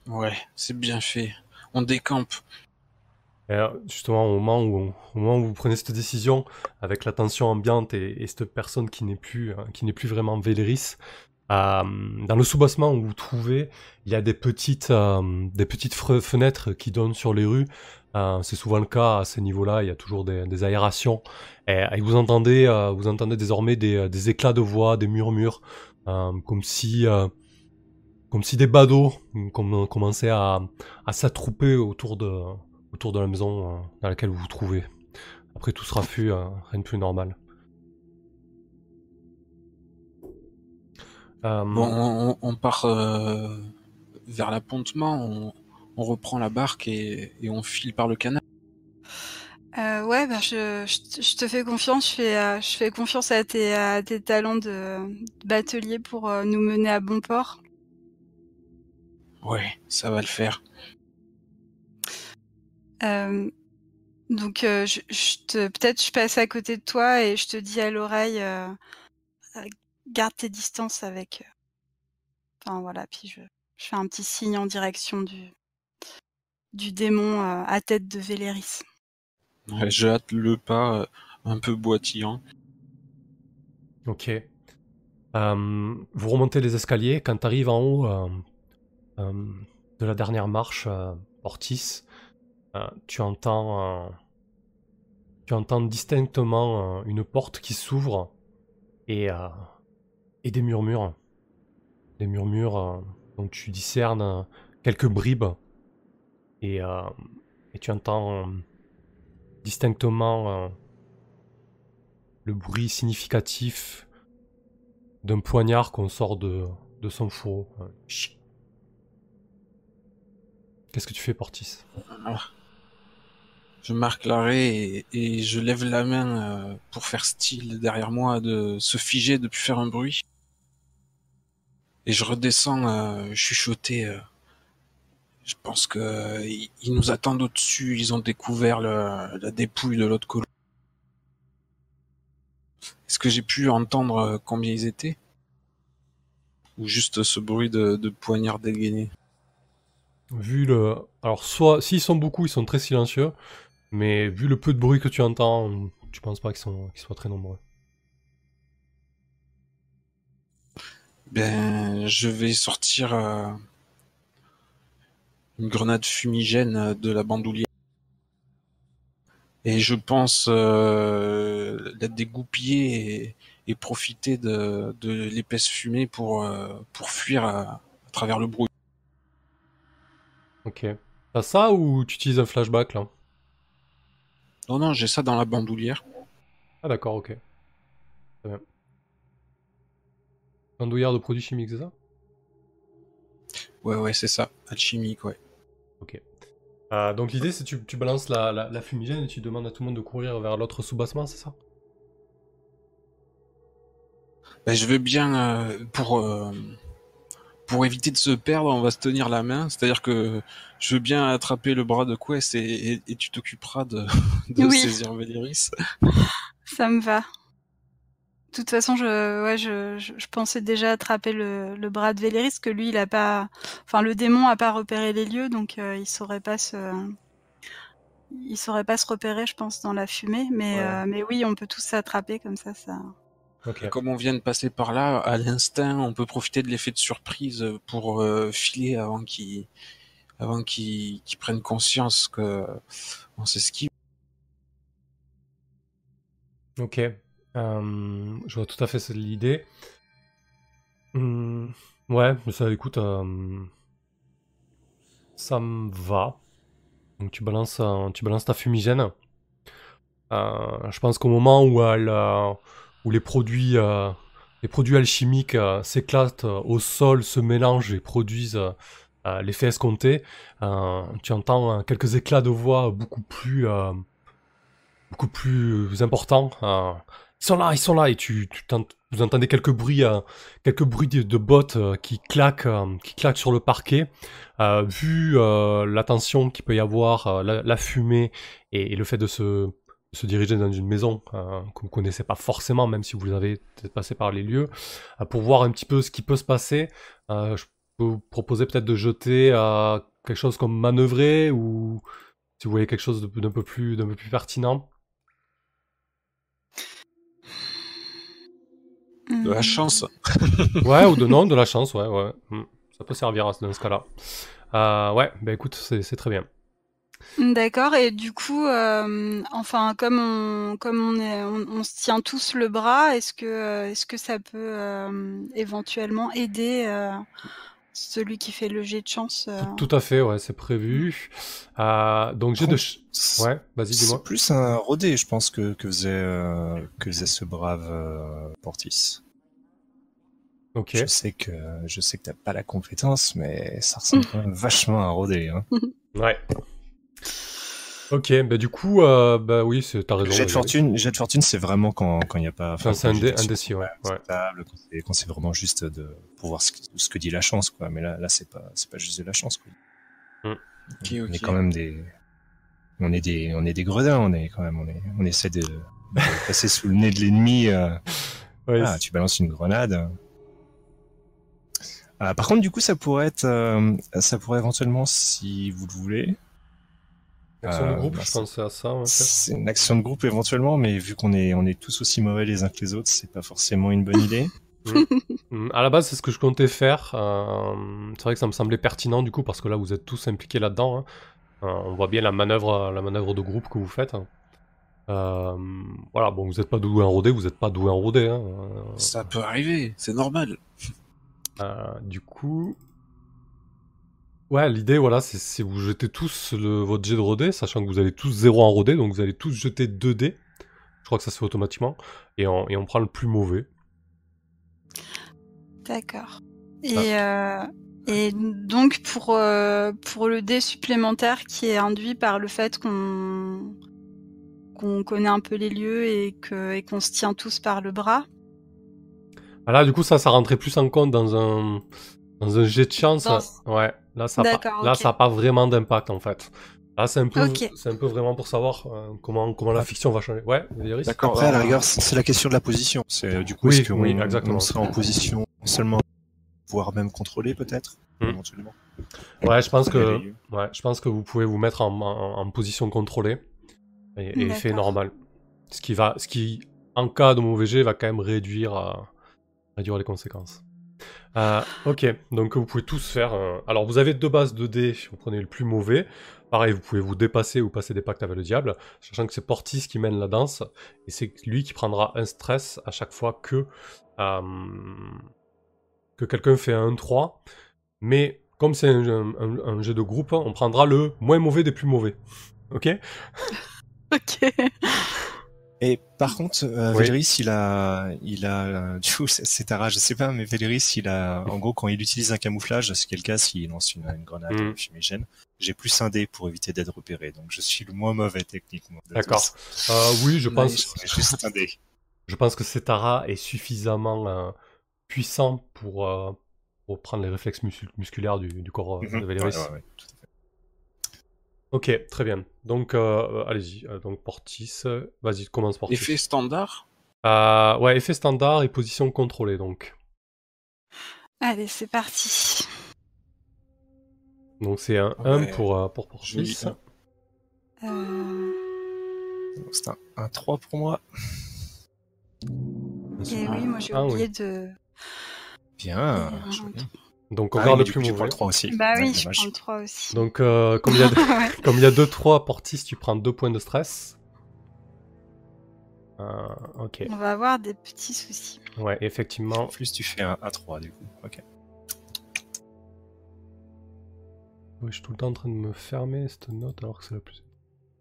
Ouais, c'est bien fait. On décampe. Et alors, justement, au moment, où, vous prenez cette décision, avec la tension ambiante et, et cette personne qui n'est plus, euh, qui n'est plus vraiment Véléris, euh, dans le sous-bassement où vous trouvez, il y a des petites, euh, des petites fenêtres qui donnent sur les rues. Euh, c'est souvent le cas à ce niveau-là. Il y a toujours des, aérations. Et, vous entendez, euh, vous entendez désormais des, éclats de voix, des murmures, euh, comme si, euh, comme si des badauds euh, com- commençaient à, à s'attrouper autour de, autour de la maison euh, dans laquelle vous vous trouvez. Après tout sera fut, euh, rien de plus normal. Euh, Bon, on, part euh, vers l'appontement, on, on reprend la barque et, et on file par le canal. Euh, ouais, ben je, je, te- je te fais confiance. Je fais, euh, je fais confiance à tes, à tes talents de, de batelier pour euh, nous mener à bon port. Ouais, ça va le faire. Euh, donc, euh, je, je te, peut-être je passe à côté de toi et je te dis à l'oreille, euh, garde tes distances avec. Enfin voilà, puis je, je fais un petit signe en direction du, du démon euh, à tête de Véléris. Ouais, je hâte le pas, euh, un peu boitillant. Ok. Euh, vous remontez les escaliers. Quand tu arrives en haut euh, euh, de la dernière marche, euh, Ortis, euh, tu entends, euh, tu entends distinctement euh, une porte qui s'ouvre et, euh, et des murmures. Des murmures euh, dont tu discernes euh, quelques bribes et, euh, tu entends euh, distinctement euh, le bruit significatif d'un poignard qu'on sort de, de son fourreau. Qu'est-ce que tu fais, Portis? Ah. Je marque l'arrêt et, je lève la main euh, pour faire style derrière moi de se figer, de plus faire un bruit. Et je redescends euh, chuchoter. euh, je pense que euh, ils nous attendent au-dessus. Ils ont découvert la dépouille de l'autre colo. Est-ce que j'ai pu entendre combien ils étaient? Ou juste ce bruit de, de poignard dégainé? Vu le. Alors, soit, s'ils sont beaucoup, ils sont très silencieux, mais vu le peu de bruit que tu entends, tu penses pas qu'ils sont... qu'ils soient très nombreux. Ben, je vais sortir euh, une grenade fumigène euh, de la bandoulière. Et je pense euh, la dégoupiller et, et profiter de, de l'épaisse fumée pour, euh, pour fuir à, à travers le bruit. Ok. T'as ça ou tu utilises un flashback là? Non, non, j'ai ça dans la bandoulière. Ah, d'accord, ok. Très bien. Bandoulière de produits chimiques, c'est ça? Ouais, ouais, c'est ça. Alchimique, ouais. Ok. Euh, donc l'idée c'est tu, tu balances la, la, la fumigène et tu demandes à tout le monde de courir vers l'autre sous-bassement, c'est ça? Ben, je veux bien euh, pour euh, pour éviter de se perdre, on va se tenir la main. C'est-à-dire que je veux bien attraper le bras de Quest et, et, et tu t'occuperas de, [LAUGHS] de Oui. saisir Véléris. Ça me va. De toute façon, je, ouais, je, je, je pensais déjà attraper le, le bras de Véléris, que lui, il a pas, enfin, le démon a pas repéré les lieux, donc euh, il saurait pas se, il saurait pas se repérer, je pense, dans la fumée. Mais, Ouais. euh, mais oui, on peut tous s'attraper comme ça, ça. Comme on vient de passer par là, à l'instinct, on peut profiter de l'effet de surprise pour euh, filer avant qu'ils avant qu'ils qu'ils prennent conscience que on s'esquive. Ok. Euh, je vois tout à fait l'idée. Hum, ouais, mais ça, écoute, euh, ça me va. Donc tu balances, tu balances ta fumigène. Je pense qu'au moment où, elle, où les produits, euh, les produits alchimiques euh, s'éclatent euh, au sol, se mélangent et produisent euh, l'effet escompté, tu entends quelques éclats de voix beaucoup plus, beaucoup plus importants. ils sont là, ils sont là, et tu, tu vous entendez quelques bruits, quelques bruits de, bottes qui claquent, qui claquent sur le parquet. Vu la tension qu'il peut y avoir, la, fumée et, le fait de se, se diriger dans une maison euh, que vous connaissez pas forcément, même si vous avez peut-être passé par les lieux, euh, pour voir un petit peu ce qui peut se passer, euh, je peux vous proposer peut-être de jeter euh, quelque chose comme manœuvrer ou si vous voyez quelque chose d'un peu plus, d'un peu plus pertinent. De la Hmm. chance. [LAUGHS] [LAUGHS] Ouais, ou de non, de la chance, ouais, ouais. Hmm. Ça peut servir à- dans ce cas-là. Euh, ouais, bah écoute, c'est c'est très bien. D'accord. Et du coup, euh, enfin, comme on, comme on est, on, on se tient tous le bras, est-ce que, euh, est-ce que ça peut euh, éventuellement aider euh, celui qui fait le jet de chance euh, Tout à fait, ouais, c'est prévu. Euh, donc j'ai de... ch- Ouais, vas-y, dis-moi. C'est plus un rodé, je pense, que, que, faisait, euh, que faisait ce brave euh, Portis. Ok. Je sais que je sais que t'as pas la compétence, mais ça ressemble quand même vachement à un rodé. Hein. Ouais. Ok, bah du coup, euh, bah oui, c'est- t'as raison. Jet de fortune, jet de fortune, c'est vraiment quand quand il n'y a pas. Enfin, c'est un quand dé- un ouais, ouais. Quand c'est- quand c'est vraiment juste de pour voir ce, que- ce que dit la chance, quoi. Mais là, là, c'est pas c'est pas juste de la chance, quoi. Ok, On ok. est quand même des on est des on est des gredins, on est quand même on est on essaie de, de [LAUGHS] passer sous le nez de l'ennemi. euh, Ouais, Ah, tu balances une grenade. Ah, par contre, du coup, ça pourrait être, euh, ça pourrait éventuellement, si vous le voulez, Action de euh, groupe, bah, je c'est- pensais à ça. en fait. c'est une action de groupe éventuellement, mais vu qu'on est, on est tous aussi mauvais les uns que les autres, c'est pas forcément une bonne idée. [LAUGHS] Hmm, À la base, c'est ce que je comptais faire. euh, c'est vrai que ça me semblait pertinent du coup, parce que là, vous êtes tous impliqués là-dedans. hein. Euh, on voit bien la manœuvre, la manœuvre de groupe que vous faites. hein. Euh, voilà, bon, vous n'êtes pas doué en rodé, vous n'êtes pas doué en rodé. Hein. Euh, Ça peut arriver, c'est normal. Euh, du coup. Ouais, l'idée, voilà, c'est vous jetez tous le, votre jet de rodé, sachant que vous avez tous 0 en rodé, donc vous allez tous jeter 2 dés. Je crois que ça se fait automatiquement. Et on, et on prend le plus mauvais. D'accord. Et, euh, et donc pour euh, pour le dé supplémentaire qui est induit par le fait qu'on qu'on connaît un peu les lieux et que et qu'on se tient tous par le bras. Ah là, du coup, ça, ça rentrait plus en compte dans un, dans un jet de chance. Dans- Ouais, là, ça n'a pas, D'accord, là, ok. ça a pas vraiment d'impact, en fait. Là, c'est un peu, un vraiment pour savoir euh, comment, comment la fiction va changer. Ouais, D'accord. Après, à la rigueur, c'est la question de la position. C'est euh, du coup, Oui, est-ce qu'on oui, exactement. on serait en position seulement voire même contrôler peut-être, éventuellement. Ouais, je pense que, ouais, je pense que vous pouvez vous mettre en, en- en position contrôlée et, et effet normal. Ce qui va, ce qui, en cas de mauvais jet, va quand même réduire, euh, réduire les conséquences. Euh, ok, donc vous pouvez tous faire. Alors vous avez deux bases de dés, vous prenez le plus mauvais. Pareil, vous pouvez vous dépasser ou passer des pactes avec le diable, sachant que c'est Portis qui mène la danse, et c'est lui qui prendra un stress à chaque fois que, euh, que quelqu'un fait un 3. Mais comme c'est un- un jeu de groupe, on prendra le moins mauvais des plus mauvais. Ok? [LAUGHS] Ok. Et par contre, euh, Oui. Véléris, il a, il a, euh, [LAUGHS] du coup, c'est- Tara, je sais pas, mais Véléris, il a, en gros, quand il utilise un camouflage, ce qui est le cas s'il lance une, une grenade Mm. fumigène, j'ai plus un dé pour éviter d'être repéré, donc je suis le moins mauvais techniquement. de D'accord. Euh, Oui, je pense. J'ai juste un dé. [LAUGHS] je pense que Setara est suffisamment euh, puissant pour, euh, pour prendre les réflexes mus- musculaires du, du corps Mhm. de Valéris. Ouais, ouais, ouais, tout à fait. Ok, très bien. Donc, euh, allez-y. Euh, donc, Portis, euh, vas-y, commence Portis. Effet standard Euh, ouais, effet standard et position contrôlée, donc. Allez, c'est parti. Donc, c'est un 1 Ouais. pour, euh, pour Portis. Euh, C'est un, un 3 pour moi. et oui, moi j'ai Ah, oublié de. Bien. Euh, joli. Donc, on Ah, garde mais le du plus mauvais. prends le 3 aussi. Bah Ouais, oui, je dommage. prends le 3 aussi. Donc, euh, comme il y a [LAUGHS] Ouais. Comme il y a 2-3 Portis, tu prends 2 points de stress. Euh, ok, On va avoir des petits soucis. ouais, effectivement. En plus, tu fais un A3 du coup. Ok. Oui, je suis tout le temps en train de me fermer cette note alors que c'est la plus.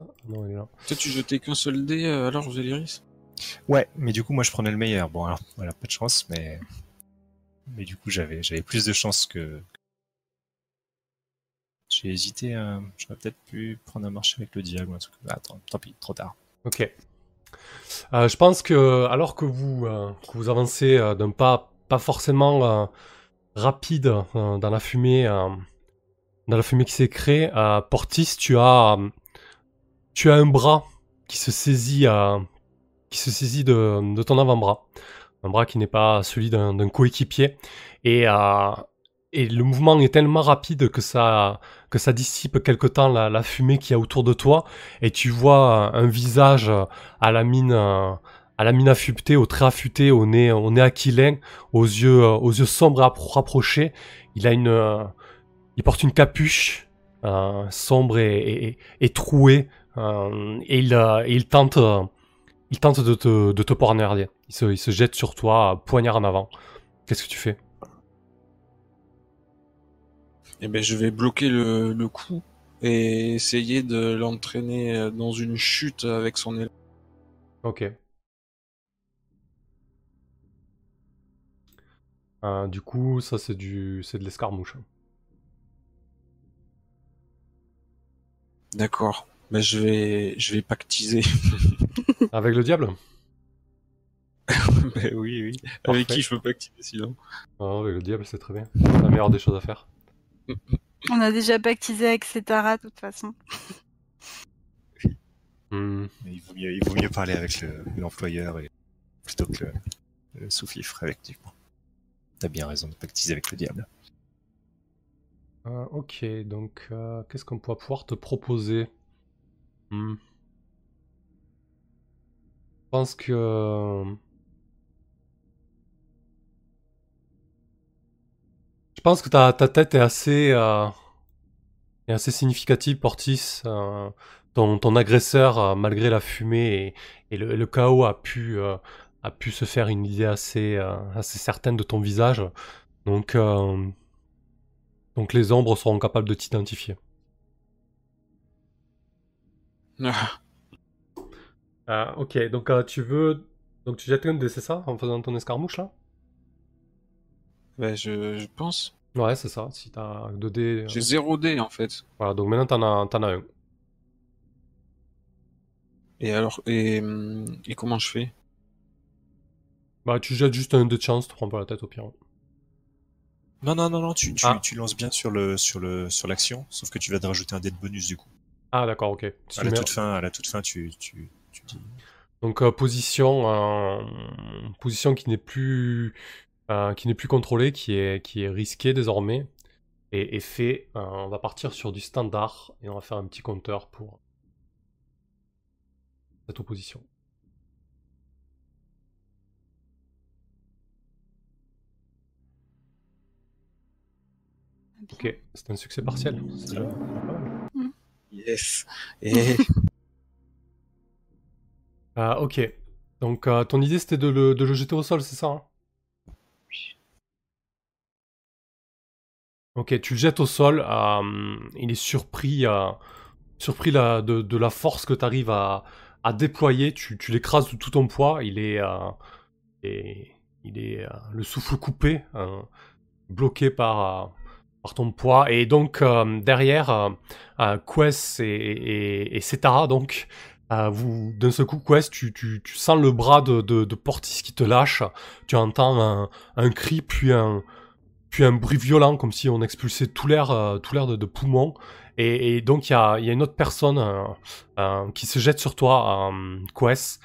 Ah, non, elle est là. Toi, tu jetais qu'un seul dé euh, alors, Véléris Ouais, mais du coup, moi, je prenais le meilleur. Bon, alors, voilà, pas de chance, mais. Mais du coup, j'avais, plus de chance que. J'ai hésité, j'aurais peut-être pu prendre un marché avec le diable ou un truc. Ah, Attends, tant pis, trop tard. Ok. Euh, je pense que alors que vous, euh, avancez euh, d'un pas pas forcément rapide dans la fumée, dans la fumée qui s'est créée, Portis, tu as un bras qui se saisit de ton avant-bras, un bras qui n'est pas celui d'un coéquipier et euh, et le mouvement est tellement rapide que ça dissipe quelque temps la, fumée qu'il y a autour de toi et tu vois un visage à la mine à la mine affûtée, au trait affûté, au nez au nez aquilin, aux yeux aux yeux sombres et appro- rapprochés. Il a une il porte une capuche euh, sombre et, et, trouée euh, et il tente il tente de te de te poignarder. Il se il se jette sur toi, poignard en avant. Qu'est-ce que tu fais? Eh ben, je vais bloquer le, le coup et essayer de l'entraîner euh, dans une chute avec son élan. Ok. Euh, du coup, ça c'est du c'est de l'escarmouche. D'accord. Ben, je vais, je vais pactiser. [LAUGHS] [LAUGHS] Avec le diable [LAUGHS] ben oui, oui. Parfait. Avec qui je peux pactiser sinon Ah, avec le diable, c'est très bien. C'est la meilleure des choses à faire. [LAUGHS] On a déjà pactisé avec Cetara de toute façon. Hmm. Mais il vaut mieux, il vaut mieux parler avec le- l'employeur et... plutôt que le, le sous-fifre, effectivement. T'as bien raison de pactiser avec le diable. Euh, ok, donc euh, qu'est-ce qu'on pourra pouvoir te proposer? Hmm. Je pense que. Je pense que ta, ta tête est assez, euh, est assez significative, Portis. Euh, ton, ton agresseur, euh, malgré la fumée et, le, chaos, a pu, euh, a pu se faire une idée assez, euh, assez certaine de ton visage. Donc, euh, donc les ombres seront capables de t'identifier. [LAUGHS] Ah, Euh, ok, donc euh, tu veux. Donc tu jettes un dé, c'est ça En faisant ton escarmouche là? Ben, je, je pense. Ouais, c'est ça. Si t'as 2 dés. euh, J'ai zéro dé en fait. Voilà, donc maintenant t'en as, t'en as un. Et alors, et, et comment je fais? Bah, tu jettes juste un dé de chance, tu prends pas la tête au pire. Non, non, non, non, tu, tu, Ah. tu lances bien sur le sur le sur l'action, sauf que tu vas te rajouter un dé de bonus du coup. Ah, d'accord, ok. Si À la mets- toute fin, à la toute fin, tu, tu, tu dis. Donc euh, position, euh, position qui n'est plus, euh, qui n'est plus contrôlée, qui est, qui est risquée désormais, et, et fait. euh, on va partir sur du standard et on va faire un petit compteur pour cette opposition. Ok, c'est un succès partiel. Déjà mal. Yes. [LAUGHS] Et Ah, ok. Donc, euh, ton idée c'était de le, de le jeter au sol, c'est ça hein? Ok, tu le jettes au sol. euh, il est surpris, euh, surpris la- de, de la force que tu arrives à, à déployer. Tu, tu l'écrases de tout ton poids. Il est, et- il est le souffle coupé, bloqué par, par ton poids. Et donc, derrière, Quest et, et, et Setara, donc, euh, vous, d'un seul coup, Quest, tu, tu, tu sens le bras de, de, de Portis qui te lâche. Tu entends un, un cri, puis un, puis un bruit violent, comme si on expulsait tout l'air, euh, tout l'air de, de poumons. Et, et donc il y a, y a une autre personne euh, euh, qui se jette sur toi, euh, Quest.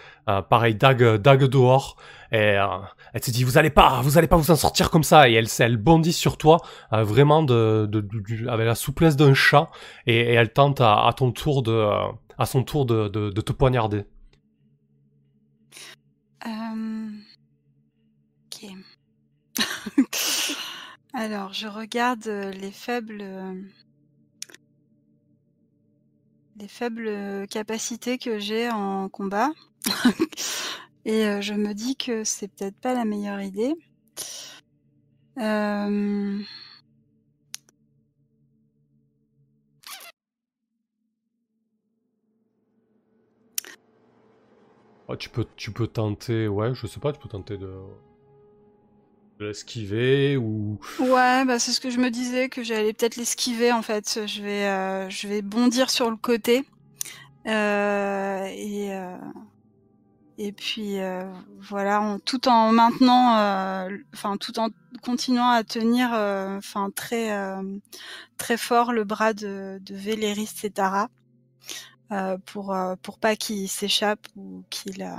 Pareil, dague, dague dehors. Et elle te dit, vous allez pas, vous allez pas vous en sortir comme ça. Et elle, elle bondit sur toi, vraiment de, avec la souplesse d'un chat. Et, elle tente à, à ton tour de, à son tour de, te poignarder. Euh, Ok. [LAUGHS] Alors, je regarde euh, les faibles, euh, les faibles capacités que j'ai en combat, [LAUGHS] et je me dis que c'est peut-être pas la meilleure idée. Oh, tu peux, tu peux tenter, ouais, je sais pas, tu peux tenter de, de l'esquiver ou. Ouais, bah c'est ce que je me disais que j'allais peut-être l'esquiver en fait. Je vais, euh, je vais bondir sur le côté euh, et euh, et puis euh, voilà, tout en maintenant, enfin tout en continuant à tenir, enfin très très fort le bras de, de Véléris Cetara euh, pour euh, pour pas qu'il s'échappe ou qu'il euh,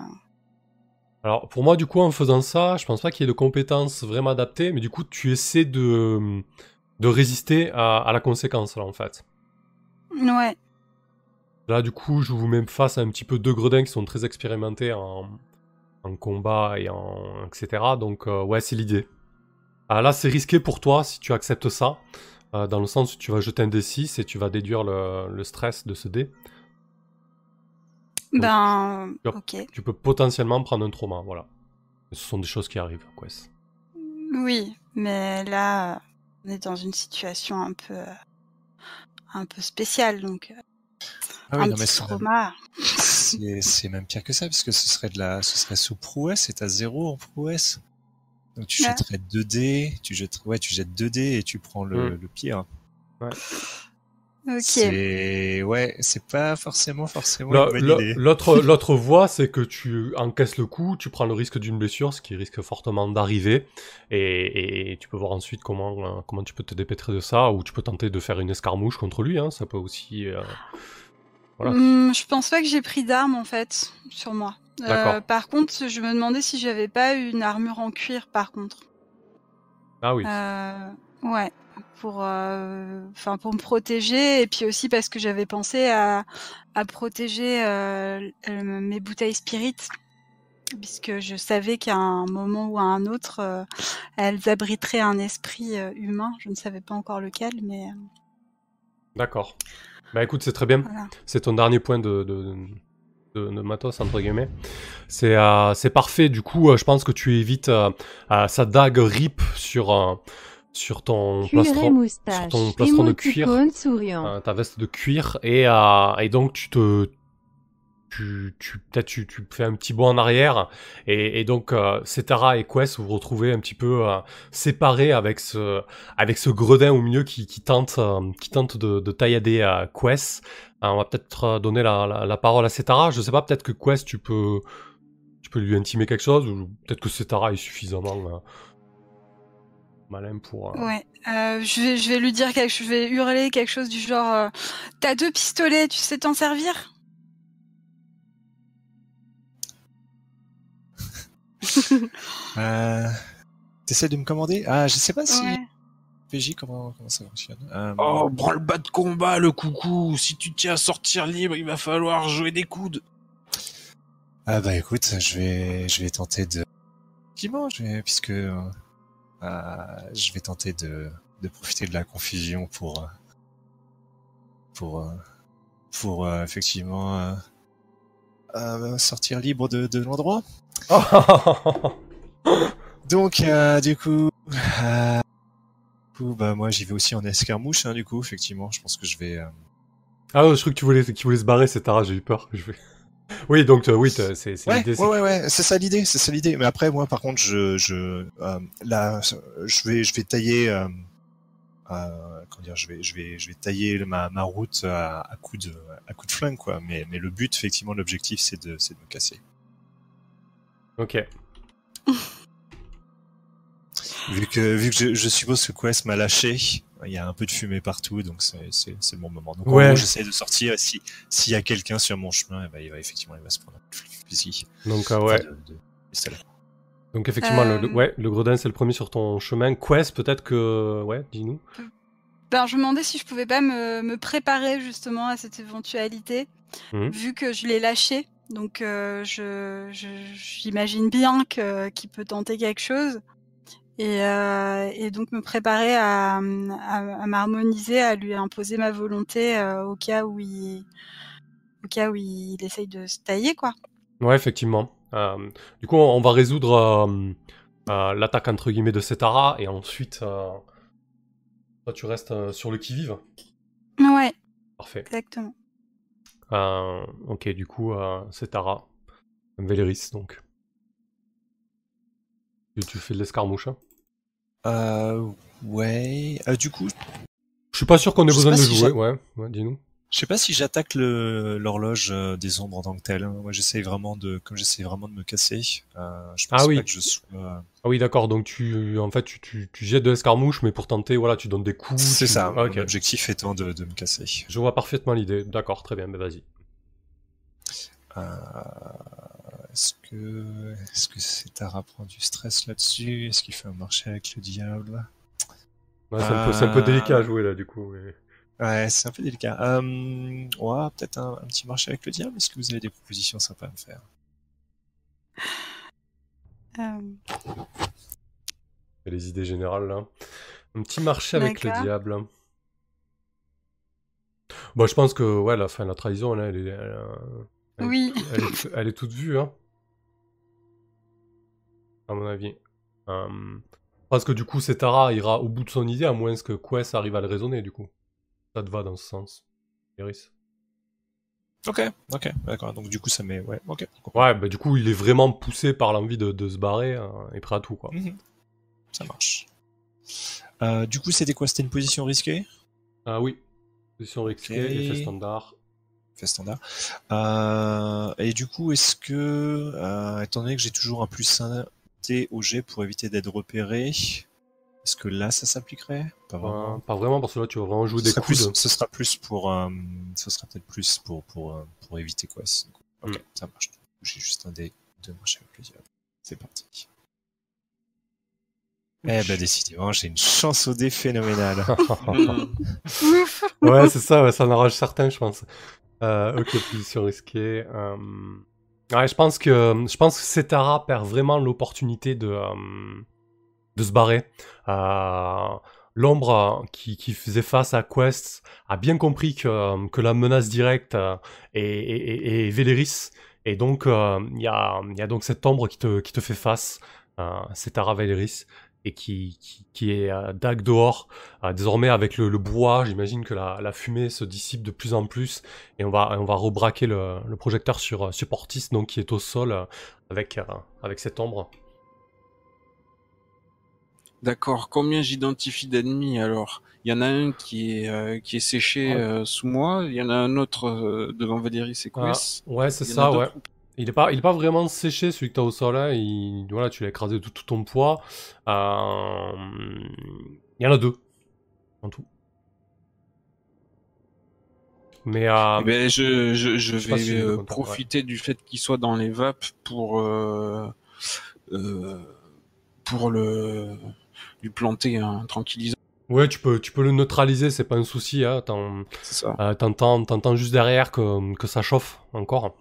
Alors, pour moi, du coup, en faisant ça, je pense pas qu'il y ait de compétences vraiment adaptées, mais du coup, tu essaies de, de résister à, à la conséquence, là, en fait. ouais Là, du coup, je vous mets face à un petit peu deux gredins qui sont très expérimentés en, en combat et en. etc. Donc, euh, ouais, c'est l'idée. Ah, là, c'est risqué pour toi si tu acceptes ça, euh, dans le sens où tu vas jeter un D6 et tu vas déduire le, le stress de ce dé. Donc, ben hop. ok. Tu peux potentiellement prendre un trauma, voilà. Ce sont des choses qui arrivent, quoi. Oui, mais là, on est dans une situation un peu, euh, un peu spéciale, donc euh, Ah oui, un non, mais petit c'est trauma. c'est c'est même pire que ça, parce que ce serait de la, ce serait sous prouesse, et t'as zéro en prouesse. Donc tu Ouais. jetterais 2 dés, tu jettes, ouais, tu jettes 2 dés et tu prends le, Mm. le pire. Ok. C'est, ouais, c'est pas forcément, forcément. L'autre, [LAUGHS] l'autre voie, c'est que tu encaisses le coup, tu prends le risque d'une blessure, ce qui risque fortement d'arriver, et, et tu peux voir ensuite comment, euh, comment tu peux te dépêtrer de ça, ou tu peux tenter de faire une escarmouche contre lui, hein, ça peut aussi... euh, voilà. Hum, je pense pas que j'ai pris d'armes en fait sur moi. Euh, D'accord. par contre, je me demandais si j'avais pas une armure en cuir, par contre. Ah oui, Euh, ouais, pour, euh, enfin pour me protéger et puis aussi parce que j'avais pensé à, à protéger euh, euh, mes bouteilles spirit, puisque je savais qu'à un moment ou à un autre, euh, elles abriteraient un esprit euh, humain. Je ne savais pas encore lequel, mais d'accord. Bah écoute, c'est très bien. voilà. C'est ton dernier point de, de, de, de matos, entre guillemets. C'est euh, parfait, du coup, je pense que tu évites sa dague rip sur, euh, sur ton Cuir plastron, sur ton plastron de cuir. Euh, ta veste de cuir et, euh, et donc tu te tu, tu peut-être tu, tu fais un petit bond en arrière et, et donc euh, Cetara et Quest vous vous retrouvez un petit peu euh, séparés avec ce avec ce gredin au milieu qui, qui tente qui tente de, de taillader à Quest. On va peut-être donner la, la, la parole à Cetara. Je sais pas, peut-être que Quest tu peux tu peux lui intimer quelque chose ou peut-être que Cetara est suffisamment malin pour. euh, Ouais, euh, je vais, je vais lui dire quelque, je vais hurler quelque chose du genre, euh, t'as deux pistolets, tu sais t'en servir? [LAUGHS] Euh, T'essaies de me commander? Ah, je sais pas si Ouais. PJ comment comment ça fonctionne. Euh, Oh, branle-bas de combat, le coucou. Si tu tiens à sortir libre, il va falloir jouer des coudes. Ah bah écoute, je vais je vais tenter de effectivement, je vais puisque je vais tenter de de profiter de la confusion pour euh, pour euh, pour euh, effectivement euh, euh, sortir libre de de l'endroit. [LAUGHS] Donc euh, du coup euh, du coup bah moi j'y vais aussi en escarmouche hein, du coup effectivement, je pense que je vais euh, Ah, je crois que tu voulais, qu'il voulait se barrer, Cetara, j'ai eu peur. Je vais... Oui, donc euh, oui, c'est c'est Ouais, l'idée. ouais, ouais, c'est ça l'idée, c'est ça l'idée. Mais après, moi, par contre, je, je, euh, là, je vais, je vais tailler, euh, euh, comment dire, je vais, je vais, je vais tailler ma, ma route à, à coup de, à coup de flingue, quoi. Mais, mais le but, effectivement, l'objectif, c'est de, c'est de me casser. Ok. [LAUGHS] Vu que, vu que je, je suppose que Quest m'a lâché, il y a un peu de fumée partout, donc c'est, c'est, c'est le bon moment. Donc, en Ouais. gros, j'essaie de sortir. Si, s'il y a quelqu'un sur mon chemin, eh ben, il va effectivement, il va se prendre un fusil. Donc, euh, Enfin, ouais. de- de pistolet. Donc, effectivement, le, le- Euh. ouais, le gredin, c'est le premier sur ton chemin. Quest, peut-être que. Ouais, dis-nous. Ben, je me demandais si je pouvais pas me, me préparer justement à cette éventualité, Mhm. vu que je l'ai lâché. Donc, euh, je, je- j'imagine bien que, qu'il peut tenter quelque chose. Et, euh, et donc, me préparer à, à, à m'harmoniser, à lui imposer ma volonté euh, au cas où il, au cas où il essaye de se tailler, quoi. Ouais, effectivement. Euh, du coup, on va résoudre l'attaque entre guillemets de Setara et ensuite, toi, tu restes sur le qui-vive. Ouais, Parfait. exactement. Ok, du coup, Setara, Véléris, donc. Tu, tu fais de l'escarmouche. hein. Euh, ouais. Euh, du coup, Je suis pas sûr qu'on ait besoin de si jouer. Ouais, ouais dis-nous. Je sais pas si j'attaque l'horloge euh, des ombres en tant que telle. hein. Moi, j'essaye vraiment de, comme j'essaie vraiment de me casser. Euh, je pense Ah oui. pas que je sois. Ah oui, d'accord. Donc tu, en fait, tu, tu, tu jettes de l'escarmouche, mais pour tenter, voilà, tu donnes des coups. C'est tu- ça. Ah. L'objectif étant de, de me casser. Je vois parfaitement l'idée. D'accord, très bien. Ben vas-y. Euh, est-ce que est-ce que Setara prend du stress là-dessus? Est-ce qu'il fait un marché avec le diable? Ouais, c'est un, peu- c'est un peu Euh, délicat à jouer là, du coup. mais- Ouais, c'est un peu délicat. Euh, ouais, peut-être un, un petit marché avec le diable? Est-ce que vous avez des propositions sympas à me faire? Euh, Il y a les idées générales là. Un petit marché avec le diable. Bon, je pense que ouais, la fin, la trahison, là, elle est, elle, elle est- oui. elle est, elle est toute vue, hein. À mon avis. Euh, parce que du coup, Setara ira au bout de son idée, à moins que Quest arrive à le raisonner, du coup. Ça te va dans ce sens, Iris? Ok, ok, d'accord. Donc du coup, ça met. Ouais, ok. Ouais, bah du coup, il est vraiment poussé par l'envie de, de se barrer euh, et prêt à tout, quoi. Mhm. Ça marche. Euh, du coup, c'était quoi? C'était une position risquée? Ah oui. Position risquée, Ok. effet standard. Fait standard. Euh, et du coup, est-ce que, euh, étant donné que j'ai toujours un plus 1 Au G pour éviter d'être repéré, est-ce que là, ça s'appliquerait? Pas vraiment. Euh, pas vraiment, parce que là, tu vas vraiment jouer ce, des coups plus, de... ce sera plus pour, euh, ce sera peut-être plus pour pour euh, pour éviter quoi. c'est- Ok, Mm. ça marche. J'ai juste un dé de marcher avec le diable. C'est parti. Eh ben décidément, j'ai une chance au dé phénoménale. [LAUGHS] Hmm. Ouais, c'est ça, ouais, ça en arrange certains, je pense. Euh, ok, position risquée. euh, Je pense que je pense que Setara perd vraiment l'opportunité de euh, se barrer. Euh, L'ombre euh, qui, faisait face à Quest a bien compris que, la menace directe est, Véléris. Et donc, il y, a, cette ombre qui te, fait face, Setara Véléris, et qui, qui, qui est euh, Dag dehors. Euh, désormais, avec le, le bois, j'imagine que la, la fumée se dissipe de plus en plus, et on va, on va rebraquer le, le projecteur sur, euh, sur Portis, donc qui est au sol, euh, avec, avec cette ombre. D'accord. Combien j'identifie d'ennemis alors? Il y en a un qui est euh, qui est séché Ouais. euh, sous moi. Il y en a un autre euh, devant Valérie et Ah, ouais, c'est ça, ouais. Il est pas, il est pas vraiment séché celui que t'as au sol là. Il, voilà, tu l'as écrasé de tout, ton poids. Euh, Il y en a deux en tout. Mais euh, Eh ben, je, je, vais si euh, profiter du fait qu'il soit dans les vapes pour pour le lui planter un tranquillisant. ouais, tu peux, tu peux le neutraliser, c'est pas un souci. Hein. Euh, t'entends juste derrière que, que ça chauffe encore.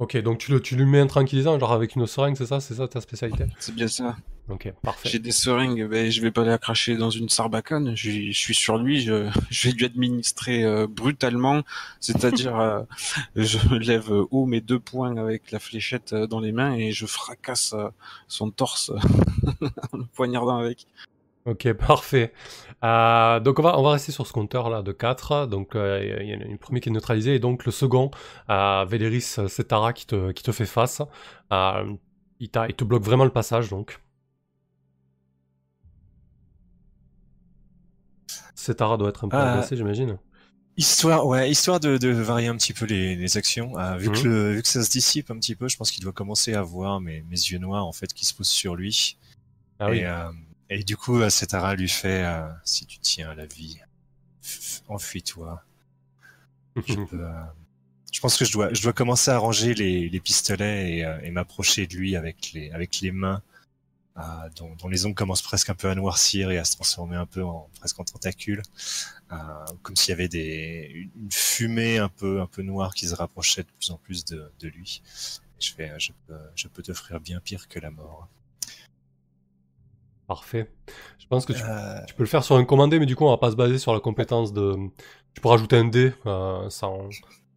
Ok, donc tu, le, tu lui mets un tranquillisant, genre avec une seringue, c'est ça, c'est ça ta spécialité? C'est bien ça. Ok, parfait. J'ai des seringues, ben, je vais pas les cracher dans une sarbacane. Je, je suis sur lui, je, [LAUGHS] je vais lui administrer euh, brutalement, c'est-à-dire [LAUGHS] euh, je lève haut mes deux poings avec la fléchette euh, dans les mains et je fracasse euh, son torse [LAUGHS] en le poignardant avec. Ok, [LAUGHS] parfait. Euh, donc on va, on va rester sur ce compteur là de 4. Donc euh, il y en a une première qui est neutralisée et donc le second, euh, Véléris Setara qui te, qui te fait face. Euh, il, te bloque vraiment le passage donc. Setara doit être un peu agressé, j'imagine. Histoire, ouais, histoire de, de varier un petit peu les, les actions. Ah, vu, Mhm. que le, vu que ça se dissipe un petit peu, je pense qu'il doit commencer à voir mes, mes yeux noirs en fait qui se posent sur lui. Ah oui. et, euh, et du coup, euh, Setara lui fait euh, si tu tiens à la vie, enfuis-toi. Je, [LAUGHS] euh, je pense que je dois, je dois commencer à ranger les, les pistolets et, euh, et m'approcher de lui avec les, avec les mains dont, dont les ongles commencent presque un peu à noircir et à se transformer un peu en presque en tentacules, comme s'il y avait des, une fumée un peu, un peu noire qui se rapprochait de plus en plus de, de lui. Et je fais, je peux, je peux t'offrir bien pire que la mort. Parfait. Je pense que tu, Euh, tu peux le faire sur un commandé, mais du coup, on va pas se baser sur la compétence de. Tu peux rajouter un dé euh, sans,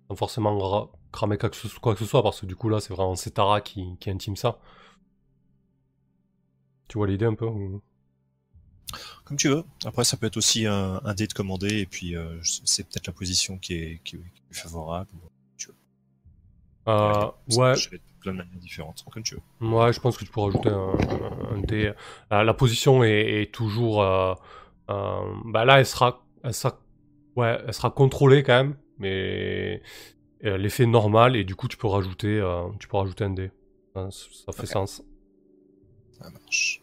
sans forcément ra- cramer quoi que, ce, quoi que ce soit, parce que du coup, là, c'est vraiment Setara qui, qui intime ça. Tu vois l'idée un peu ou- Comme tu veux. Après, ça peut être aussi un, un dé de commandé, et puis euh, c'est peut-être la position qui est, qui est favorable. Ouais, plein de manières différentes, comme tu veux. Ouais, je pense que tu pourras ajouter un, un dé. Euh, la position est, est toujours. euh, euh, bah là, elle sera, elle sera, ouais, elle sera contrôlée quand même, mais l'effet normal et du coup tu peux rajouter, tu peux rajouter un dé. Ça, ça fait sens. Ça marche.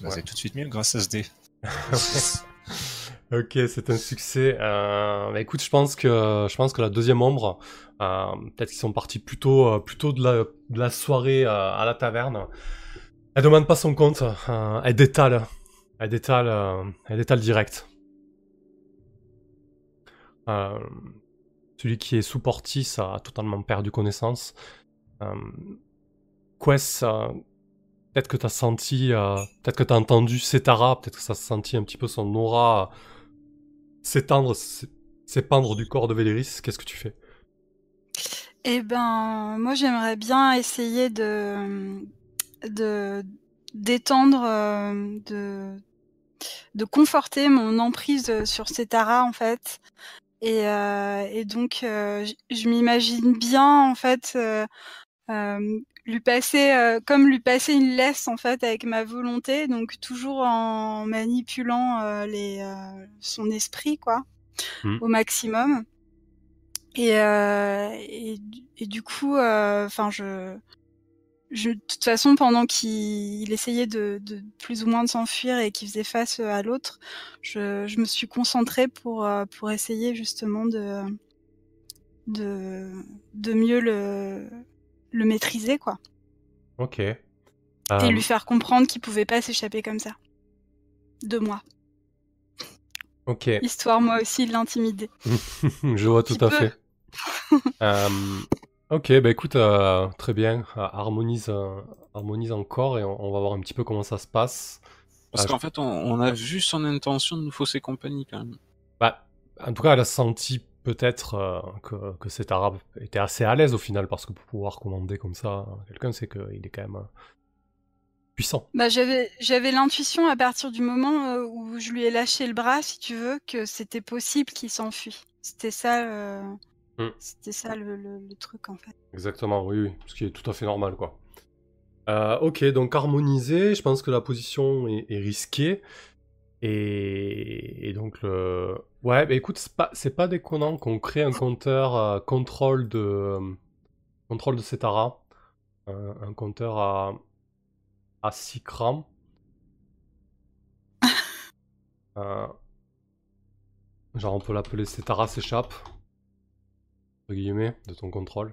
Bah, Ouais. C'est tout de suite mieux grâce à ce dé. [LAUGHS] [LAUGHS] ok, c'est un succès. Euh, bah écoute, je pense que je pense que la deuxième ombre, euh, peut-être qu'ils sont partis plutôt euh, plutôt de la, soirée à la taverne. Elle demande pas son compte, elle détale, elle détale, elle détale direct. Celui qui est sous Portis a totalement perdu connaissance. Quest, peut-être que tu as senti, peut-être que tu as entendu Setara, peut-être que ça a senti un petit peu son aura s'étendre, s'épandre du corps de Véléris. Qu'est-ce que tu fais? Eh ben, moi, j'aimerais bien essayer de de d'étendre, euh, de conforter mon emprise sur Setara en fait. Et, euh, donc, euh, je m'imagine bien en fait lui passer euh, comme lui passer une laisse en fait avec ma volonté, donc toujours en manipulant euh, les euh, son esprit quoi Mhm. au maximum. Et, euh, et, du- et du coup, enfin, je, je, de toute façon, pendant qu'il il essayait de, de plus ou moins de s'enfuir et qu'il faisait face à l'autre, je, je me suis concentrée pour, euh, pour essayer justement de, de, de mieux le, le maîtriser, quoi. Ok. Et Euh, lui faire comprendre qu'il pouvait pas s'échapper comme ça. De moi. Ok. Histoire, moi aussi, de l'intimider. [LAUGHS] Je vois tout à fait. [LAUGHS] Euh, ok, bah écoute, euh, très bien. Harmonise, euh, harmonise encore et on, on va voir un petit peu comment ça se passe. Parce qu'en fait, on, on a vu son intention de nous fausser compagnie quand même. Bah, en tout cas, elle a senti peut-être euh, que, que cet arabe était assez à l'aise au final, parce que pour pouvoir commander comme ça quelqu'un, c'est qu'il est quand même euh, puissant. Bah, j'avais l'intuition à partir du moment euh, où je lui ai lâché le bras, si tu veux, que c'était possible qu'il s'enfuit. C'était ça, Hmm. c'était ça le, le- le truc en fait. Exactement, oui, oui, ce qui est tout à fait normal, quoi. Ok, donc harmoniser, je pense que la position est, est risquée. Et, et donc le... Ouais, bah écoute, c'est pas, c'est pas déconnant qu'on crée un compteur euh, contrôle de... euh, contrôle de Setara. Euh, un compteur à... à 6 crans. [LAUGHS] Euh, Genre on peut l'appeler Setara s'échappe. Entre guillemets, de ton contrôle.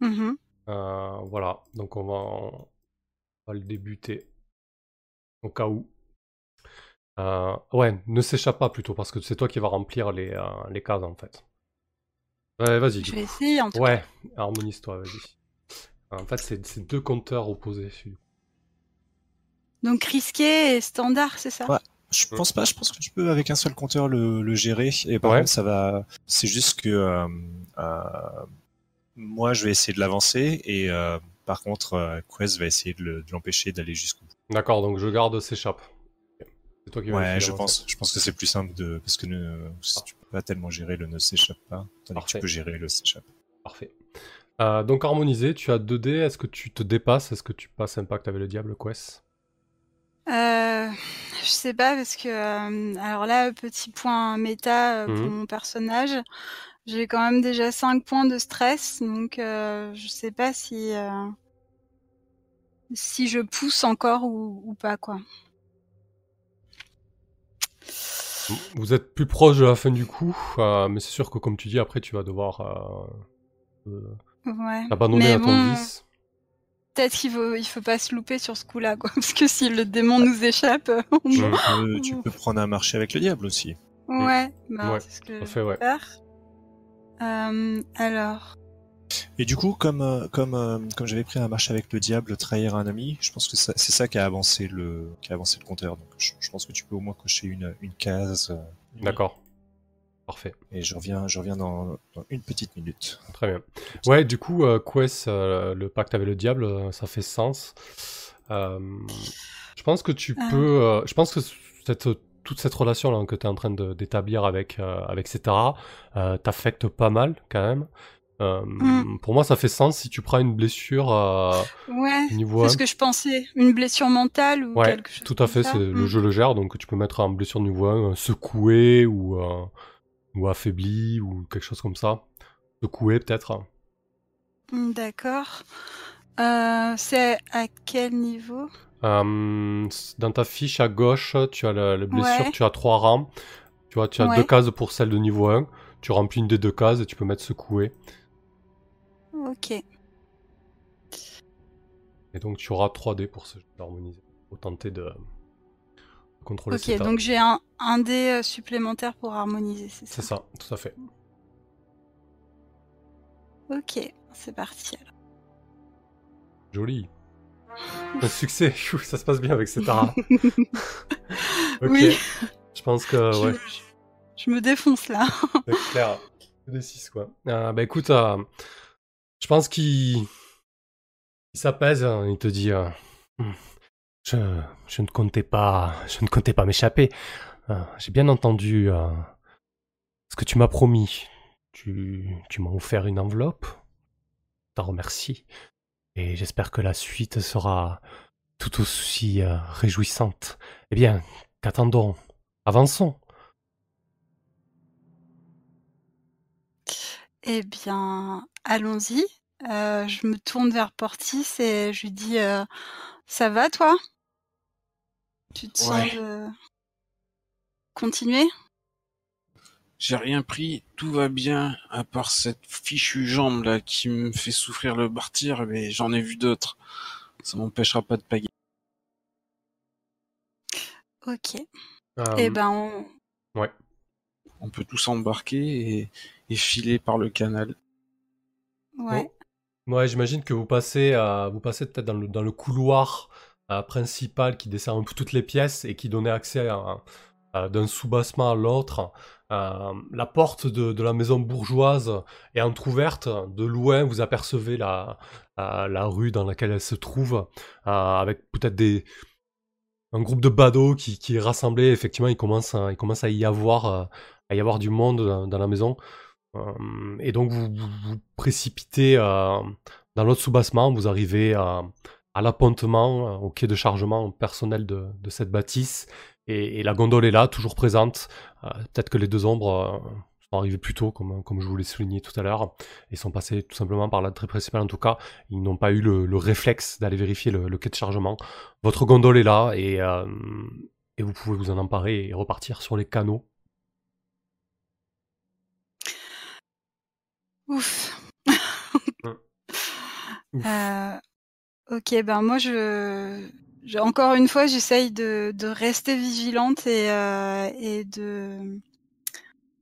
Mhm. Euh, voilà, donc on va, on va le débuter au cas où. Euh, ouais, ne s'échappe pas plutôt parce que c'est toi qui vas remplir les, euh, les cases en fait. Ouais, vas-y. Je vais essayer en tout cas. Ouais, harmonise-toi, vas-y. En fait, c'est c'est deux compteurs opposés. Donc risqué et standard, c'est ça? Ouais. Je pense pas, je pense que tu peux avec un seul compteur le, le gérer. Et par Ouais. contre, ça va. C'est juste que euh, euh, moi, je vais essayer de l'avancer et euh, par contre, euh, Quest va essayer de le- de l'empêcher d'aller jusqu'au bout. D'accord, donc je garde s'échappe. C'est toi qui vas Ouais, je pense. Je pense que c'est plus simple de parce que ne, tu peux pas tellement gérer le ne s'échappe pas, tandis que Parfait. tu peux gérer le s'échappe. Parfait. Euh, donc harmonisé, tu as 2 dés, est-ce que tu te dépasses? Est-ce que tu passes un pacte avec le diable, Quest Euh, je sais pas parce que euh, alors là petit point méta euh, pour Mhm. mon personnage, j'ai quand même déjà 5 points de stress donc euh, je sais pas si euh, si je pousse encore ou, ou pas quoi. Vous êtes plus proche de la fin du coup, euh, mais c'est sûr que comme tu dis, après tu vas devoir euh, euh, Ouais. abandonner Mais à ton bon, vice. Peut-être qu'il faut il faut pas se louper sur ce coup-là quoi [LAUGHS] parce que si le démon nous échappe, [LAUGHS] on mourra. Euh, tu peux prendre un marché avec le diable aussi. Ouais, bah, Ouais, c'est ce que je fait, vais ouais. faire. Euh, alors, Et du coup, comme euh, comme euh, comme j'avais pris un marché avec le diable, trahir un ami, je pense que c'est ça qui a avancé le qui a avancé le compteur. Donc je, je pense que tu peux au moins cocher une une case. euh, D'accord. Parfait. Et je reviens je reviens dans, dans une petite minute. Très bien. Ouais, du coup, euh, Quest, euh, le pacte avec le diable, euh, ça fait sens. Euh, je pense que tu Ah. peux. euh, je pense que cette, toute cette relation là que tu es en train d'établir avec, euh, avec Cetera euh, t'affecte pas mal quand même. Euh, Mm. Pour moi, ça fait sens si tu prends une blessure euh, ouais, niveau c'est 1. ce que je pensais. Une blessure mentale ou Ouais, quelque chose tout à fait, c'est, le Mm. jeu le gère, donc tu peux mettre en blessure niveau 1 euh, secoué ou, euh, ou affaibli ou quelque chose comme ça. Secoué peut-être. Mm, D'accord. Euh, c'est à quel niveau? Euh, dans ta fiche à gauche, tu as la, la blessure, Ouais. tu as trois rangs. Tu vois, tu as deux cases pour celle de niveau 1. Tu remplis une des deux cases et tu peux mettre secoué. Ok. Et donc tu auras 3D pour ce jeu d'harmoniser. Pour tenter de contrôler Ok, cet état. donc j'ai un, un dé euh, supplémentaire pour harmoniser, c'est ça? C'est ça, tout à fait. Ok, c'est parti alors. Joli. Un [LAUGHS] succès, [LAUGHS] ça se passe bien avec Cetara. [LAUGHS] ok. Oui. Je pense que, Je- ouais, je, je me défonce là. c'est clair. Des 6, quoi. Euh, bah écoute, euh, je pense qu'il il s'apaise, hein, il te dit euh, Hmm, je, ne comptais pas, je ne comptais pas m'échapper. Euh, J'ai bien entendu euh, ce que tu m'as promis. Tu, tu m'as offert une enveloppe. T'en remercie. Et j'espère que la suite sera tout aussi réjouissante. Eh bien, qu'attendons? Avançons. Eh bien, allons-y. Euh, je me tourne vers Portis et je lui dis euh, Ça va toi? Tu te Ouais. sens de continuer J'ai rien pris, tout va bien, à part cette fichue jambe là qui me fait souffrir le bartir, mais j'en ai vu d'autres. Ça m'empêchera pas de pagayer. Ok. Euh, Eh ben, on... On peut tous embarquer et, et filer par le canal. ouais. Ouais, j'imagine que vous passez, euh, vous passez peut-être dans le, dans le couloir euh, principal qui dessert un peu toutes les pièces et qui donnait accès à, à- d'un sous-bassement à l'autre. Euh, la porte de, de la maison bourgeoise est entr'ouverte. De loin, vous apercevez la, la, la rue dans laquelle elle se trouve, euh, avec peut-être des un groupe de badauds qui, qui est rassemblé. Effectivement, il commence à, il commence à y avoir, euh, à y avoir du monde dans, dans la maison. Euh, et donc vous vous, précipitez euh, dans l'autre sous-bassement, vous arrivez à, à l'appontement, euh, au quai de chargement personnel de, cette bâtisse, et, la gondole est là, toujours présente. Peut-être que les deux ombres sont arrivées plus tôt, comme, je vous l'ai souligné tout à l'heure, et sont passés tout simplement par l'entrée principale en tout cas. Ils n'ont pas eu le, le réflexe d'aller vérifier le, quai de chargement. Votre gondole est là, et vous pouvez vous en emparer et repartir sur les canaux. Ouf. [LAUGHS] Ouf. Euh, ok, ben moi, je, je- encore une fois, j'essaye de, de rester vigilante et, euh, et de,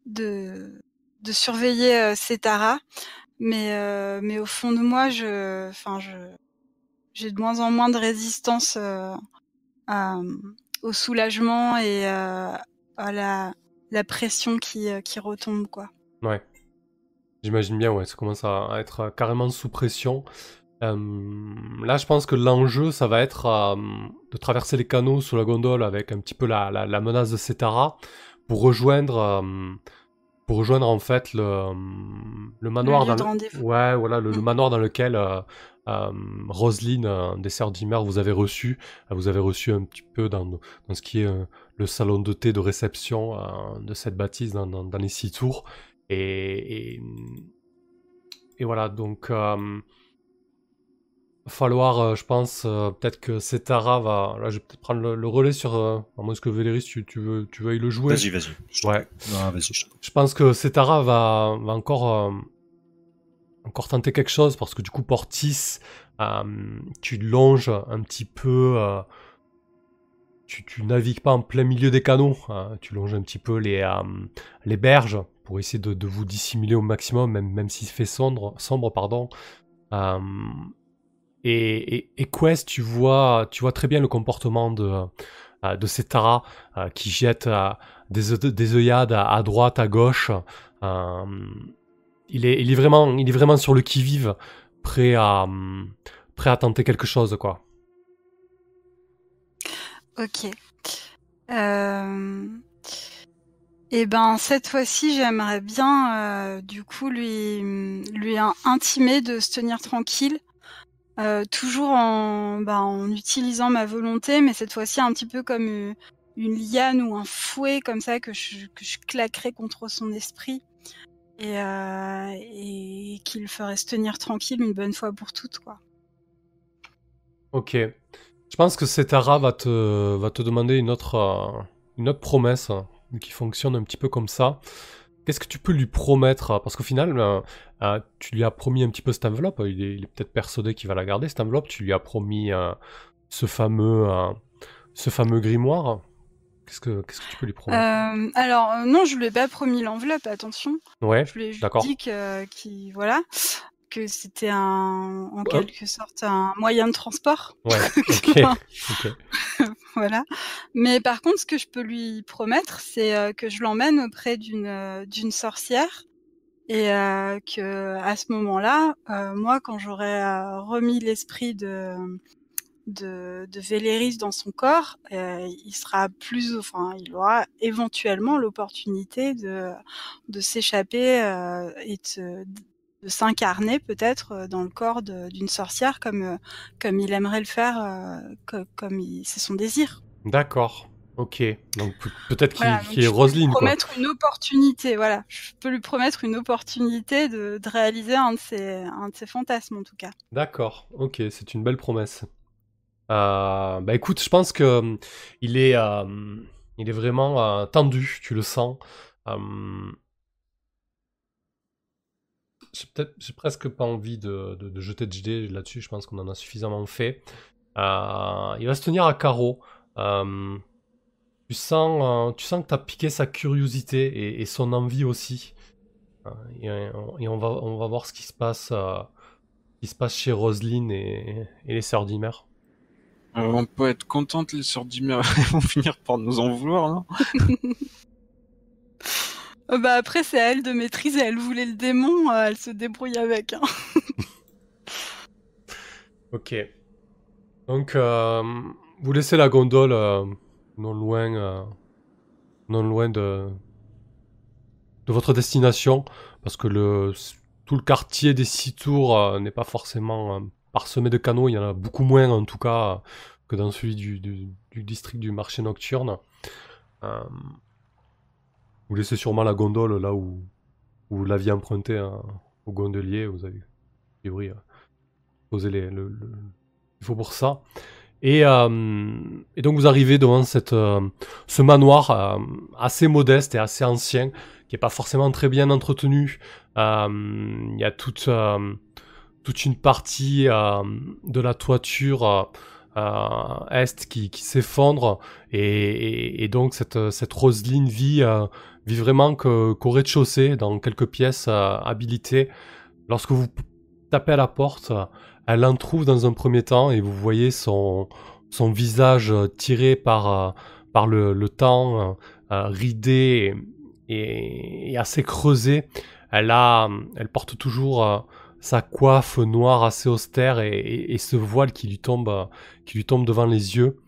de, de surveiller euh, Cetara. Mais, euh, mais au fond de moi, je, enfin, je, j'ai de moins en moins de résistance à- au soulagement et à la, la pression qui, qui retombe, quoi. Ouais. J'imagine bien, ouais, ça commence à, être euh, carrément sous pression. Euh, là, je pense que l'enjeu, ça va être euh, de traverser les canaux sous la gondole avec un petit peu la, la, la menace de Cetara pour rejoindre, euh, pour rejoindre en fait le, le manoir dans le- rendez-vous. ouais voilà le, le Mm. manoir dans lequel Roselyne euh, des Sœurs d'Imer vous avez reçu vous avez reçu un petit peu dans, dans ce qui est le salon de thé de réception de cette bâtisse dans, dans- dans les six tours et, et, et voilà donc euh, va falloir euh, je pense euh, peut-être que Setara va là je vais peut-être prendre le, le relais sur euh, à moins que Véléris tu, tu veux tu veuilles le jouer Vas-y, vas-y. Ouais. Non, vas-y, je je pense que Setara va, va encore, encore tenter quelque chose parce que du coup, Portis, tu longes un petit peu. tu, tu navigues pas en plein milieu des canaux. hein, tu longes un petit peu les, euh, les berges pour essayer de, vous dissimuler au maximum, même, même s'il fait sombre. sombre pardon. Euh, et, Quest, tu vois, tu vois très bien le comportement de, euh, de Setara euh, qui jette euh, des, des œillades à, droite, à gauche. Il, est, il, est vraiment, il est vraiment sur le qui-vive, prêt à, prêt à tenter quelque chose, quoi. Ok. Euh... Et ben cette fois-ci, j'aimerais bien euh, du coup lui lui in- intimer de se tenir tranquille, euh, toujours en ben, en utilisant ma volonté, mais cette fois-ci un petit peu comme une, une liane ou un fouet comme ça que je que je claquerais contre son esprit et euh, et qu'il ferait se tenir tranquille une bonne fois pour toutes quoi. Ok. Je pense que Setara va te, va te demander une autre, euh, une autre promesse euh, qui fonctionne un petit peu comme ça. Qu'est-ce que tu peux lui promettre euh, Parce qu'au final, euh, euh, tu lui as promis un petit peu cette enveloppe. Il est, peut-être persuadé qu'il va la garder, cette enveloppe. Tu lui as promis euh, ce, fameux, euh, ce fameux grimoire. Qu'est-ce que, qu'est-ce que tu peux lui promettre? Alors non, je lui ai pas promis l'enveloppe, attention. Ouais, Je lui ai juste dit que, voilà, que c'était un, en quelque sorte un moyen de transport. ouais, [LAUGHS] [LAUGHS] voilà. Mais par contre, ce que je peux lui promettre, c'est euh, que je l'emmène auprès d'une euh, d'une sorcière et euh, que à ce moment-là, euh, moi, quand j'aurai euh, remis l'esprit de de, de Véléris dans son corps, euh, il sera plus, enfin, il aura éventuellement l'opportunité de de s'échapper euh, et de, s'incarner peut-être euh, dans le corps d'une sorcière comme euh, comme il aimerait le faire, euh, co- comme il- c'est son désir. D'accord. Ok. Donc pe- peut-être qu'il Voilà, est je peux lui Roselyne, quoi. promettre une opportunité, voilà. Je peux lui promettre une opportunité de, de réaliser un de ses un de ses fantasmes en tout cas. D'accord, ok, c'est une belle promesse. Euh, bah écoute, je pense que il est, euh, il est vraiment euh, tendu, tu le sens. J'ai peut-être, j'ai presque pas envie de, de- de jeter de GD là-dessus. Je pense qu'on en a suffisamment fait. Euh, il va se tenir à carreau. Euh, tu sens, euh, tu sens que t'as piqué sa curiosité et, et son envie aussi. Euh, et, on- et on va, on va voir ce qui se passe. euh, qui se passe chez Roselyne et, et les sœurs d'Imer. Euh, on peut être contente, les sœurs d'Imer elles [LAUGHS] vont finir par nous en vouloir, non? [LAUGHS] Euh, bah après c'est à elle de maîtriser. Elle voulait le démon, euh, elle se débrouille avec. hein. [LAUGHS] Ok. Donc, euh, vous laissez la gondole euh, non loin, non loin de, de votre destination, parce que le, tout le quartier des six tours n'est pas forcément parsemé de canaux. Il y en a beaucoup moins, en tout cas, que dans celui du, du, du district du marché nocturne. Vous laissez sûrement la gondole là où, vous l'aviez emprunté hein, au gondolier. Vous avez, euh, posé les, le, il faut pour ça. Et, euh, donc vous arrivez devant euh, ce manoir euh, assez modeste et assez ancien, qui n'est pas forcément très bien entretenu. Il y a toute, toute une partie de la toiture est qui, s'effondre. Et, donc cette, cette Roselyne vit, vit vraiment qu'au rez-de-chaussée, dans quelques pièces euh, habilitées. Lorsque vous tapez à la porte, elle en trouve dans un premier temps et vous voyez son, son visage euh, tiré par, euh, par le, temps, euh, ridé et, assez creusé. Elle, a, elle porte toujours sa coiffe noire assez austère et, et- et ce voile qui lui tombe, qui lui tombe devant les yeux.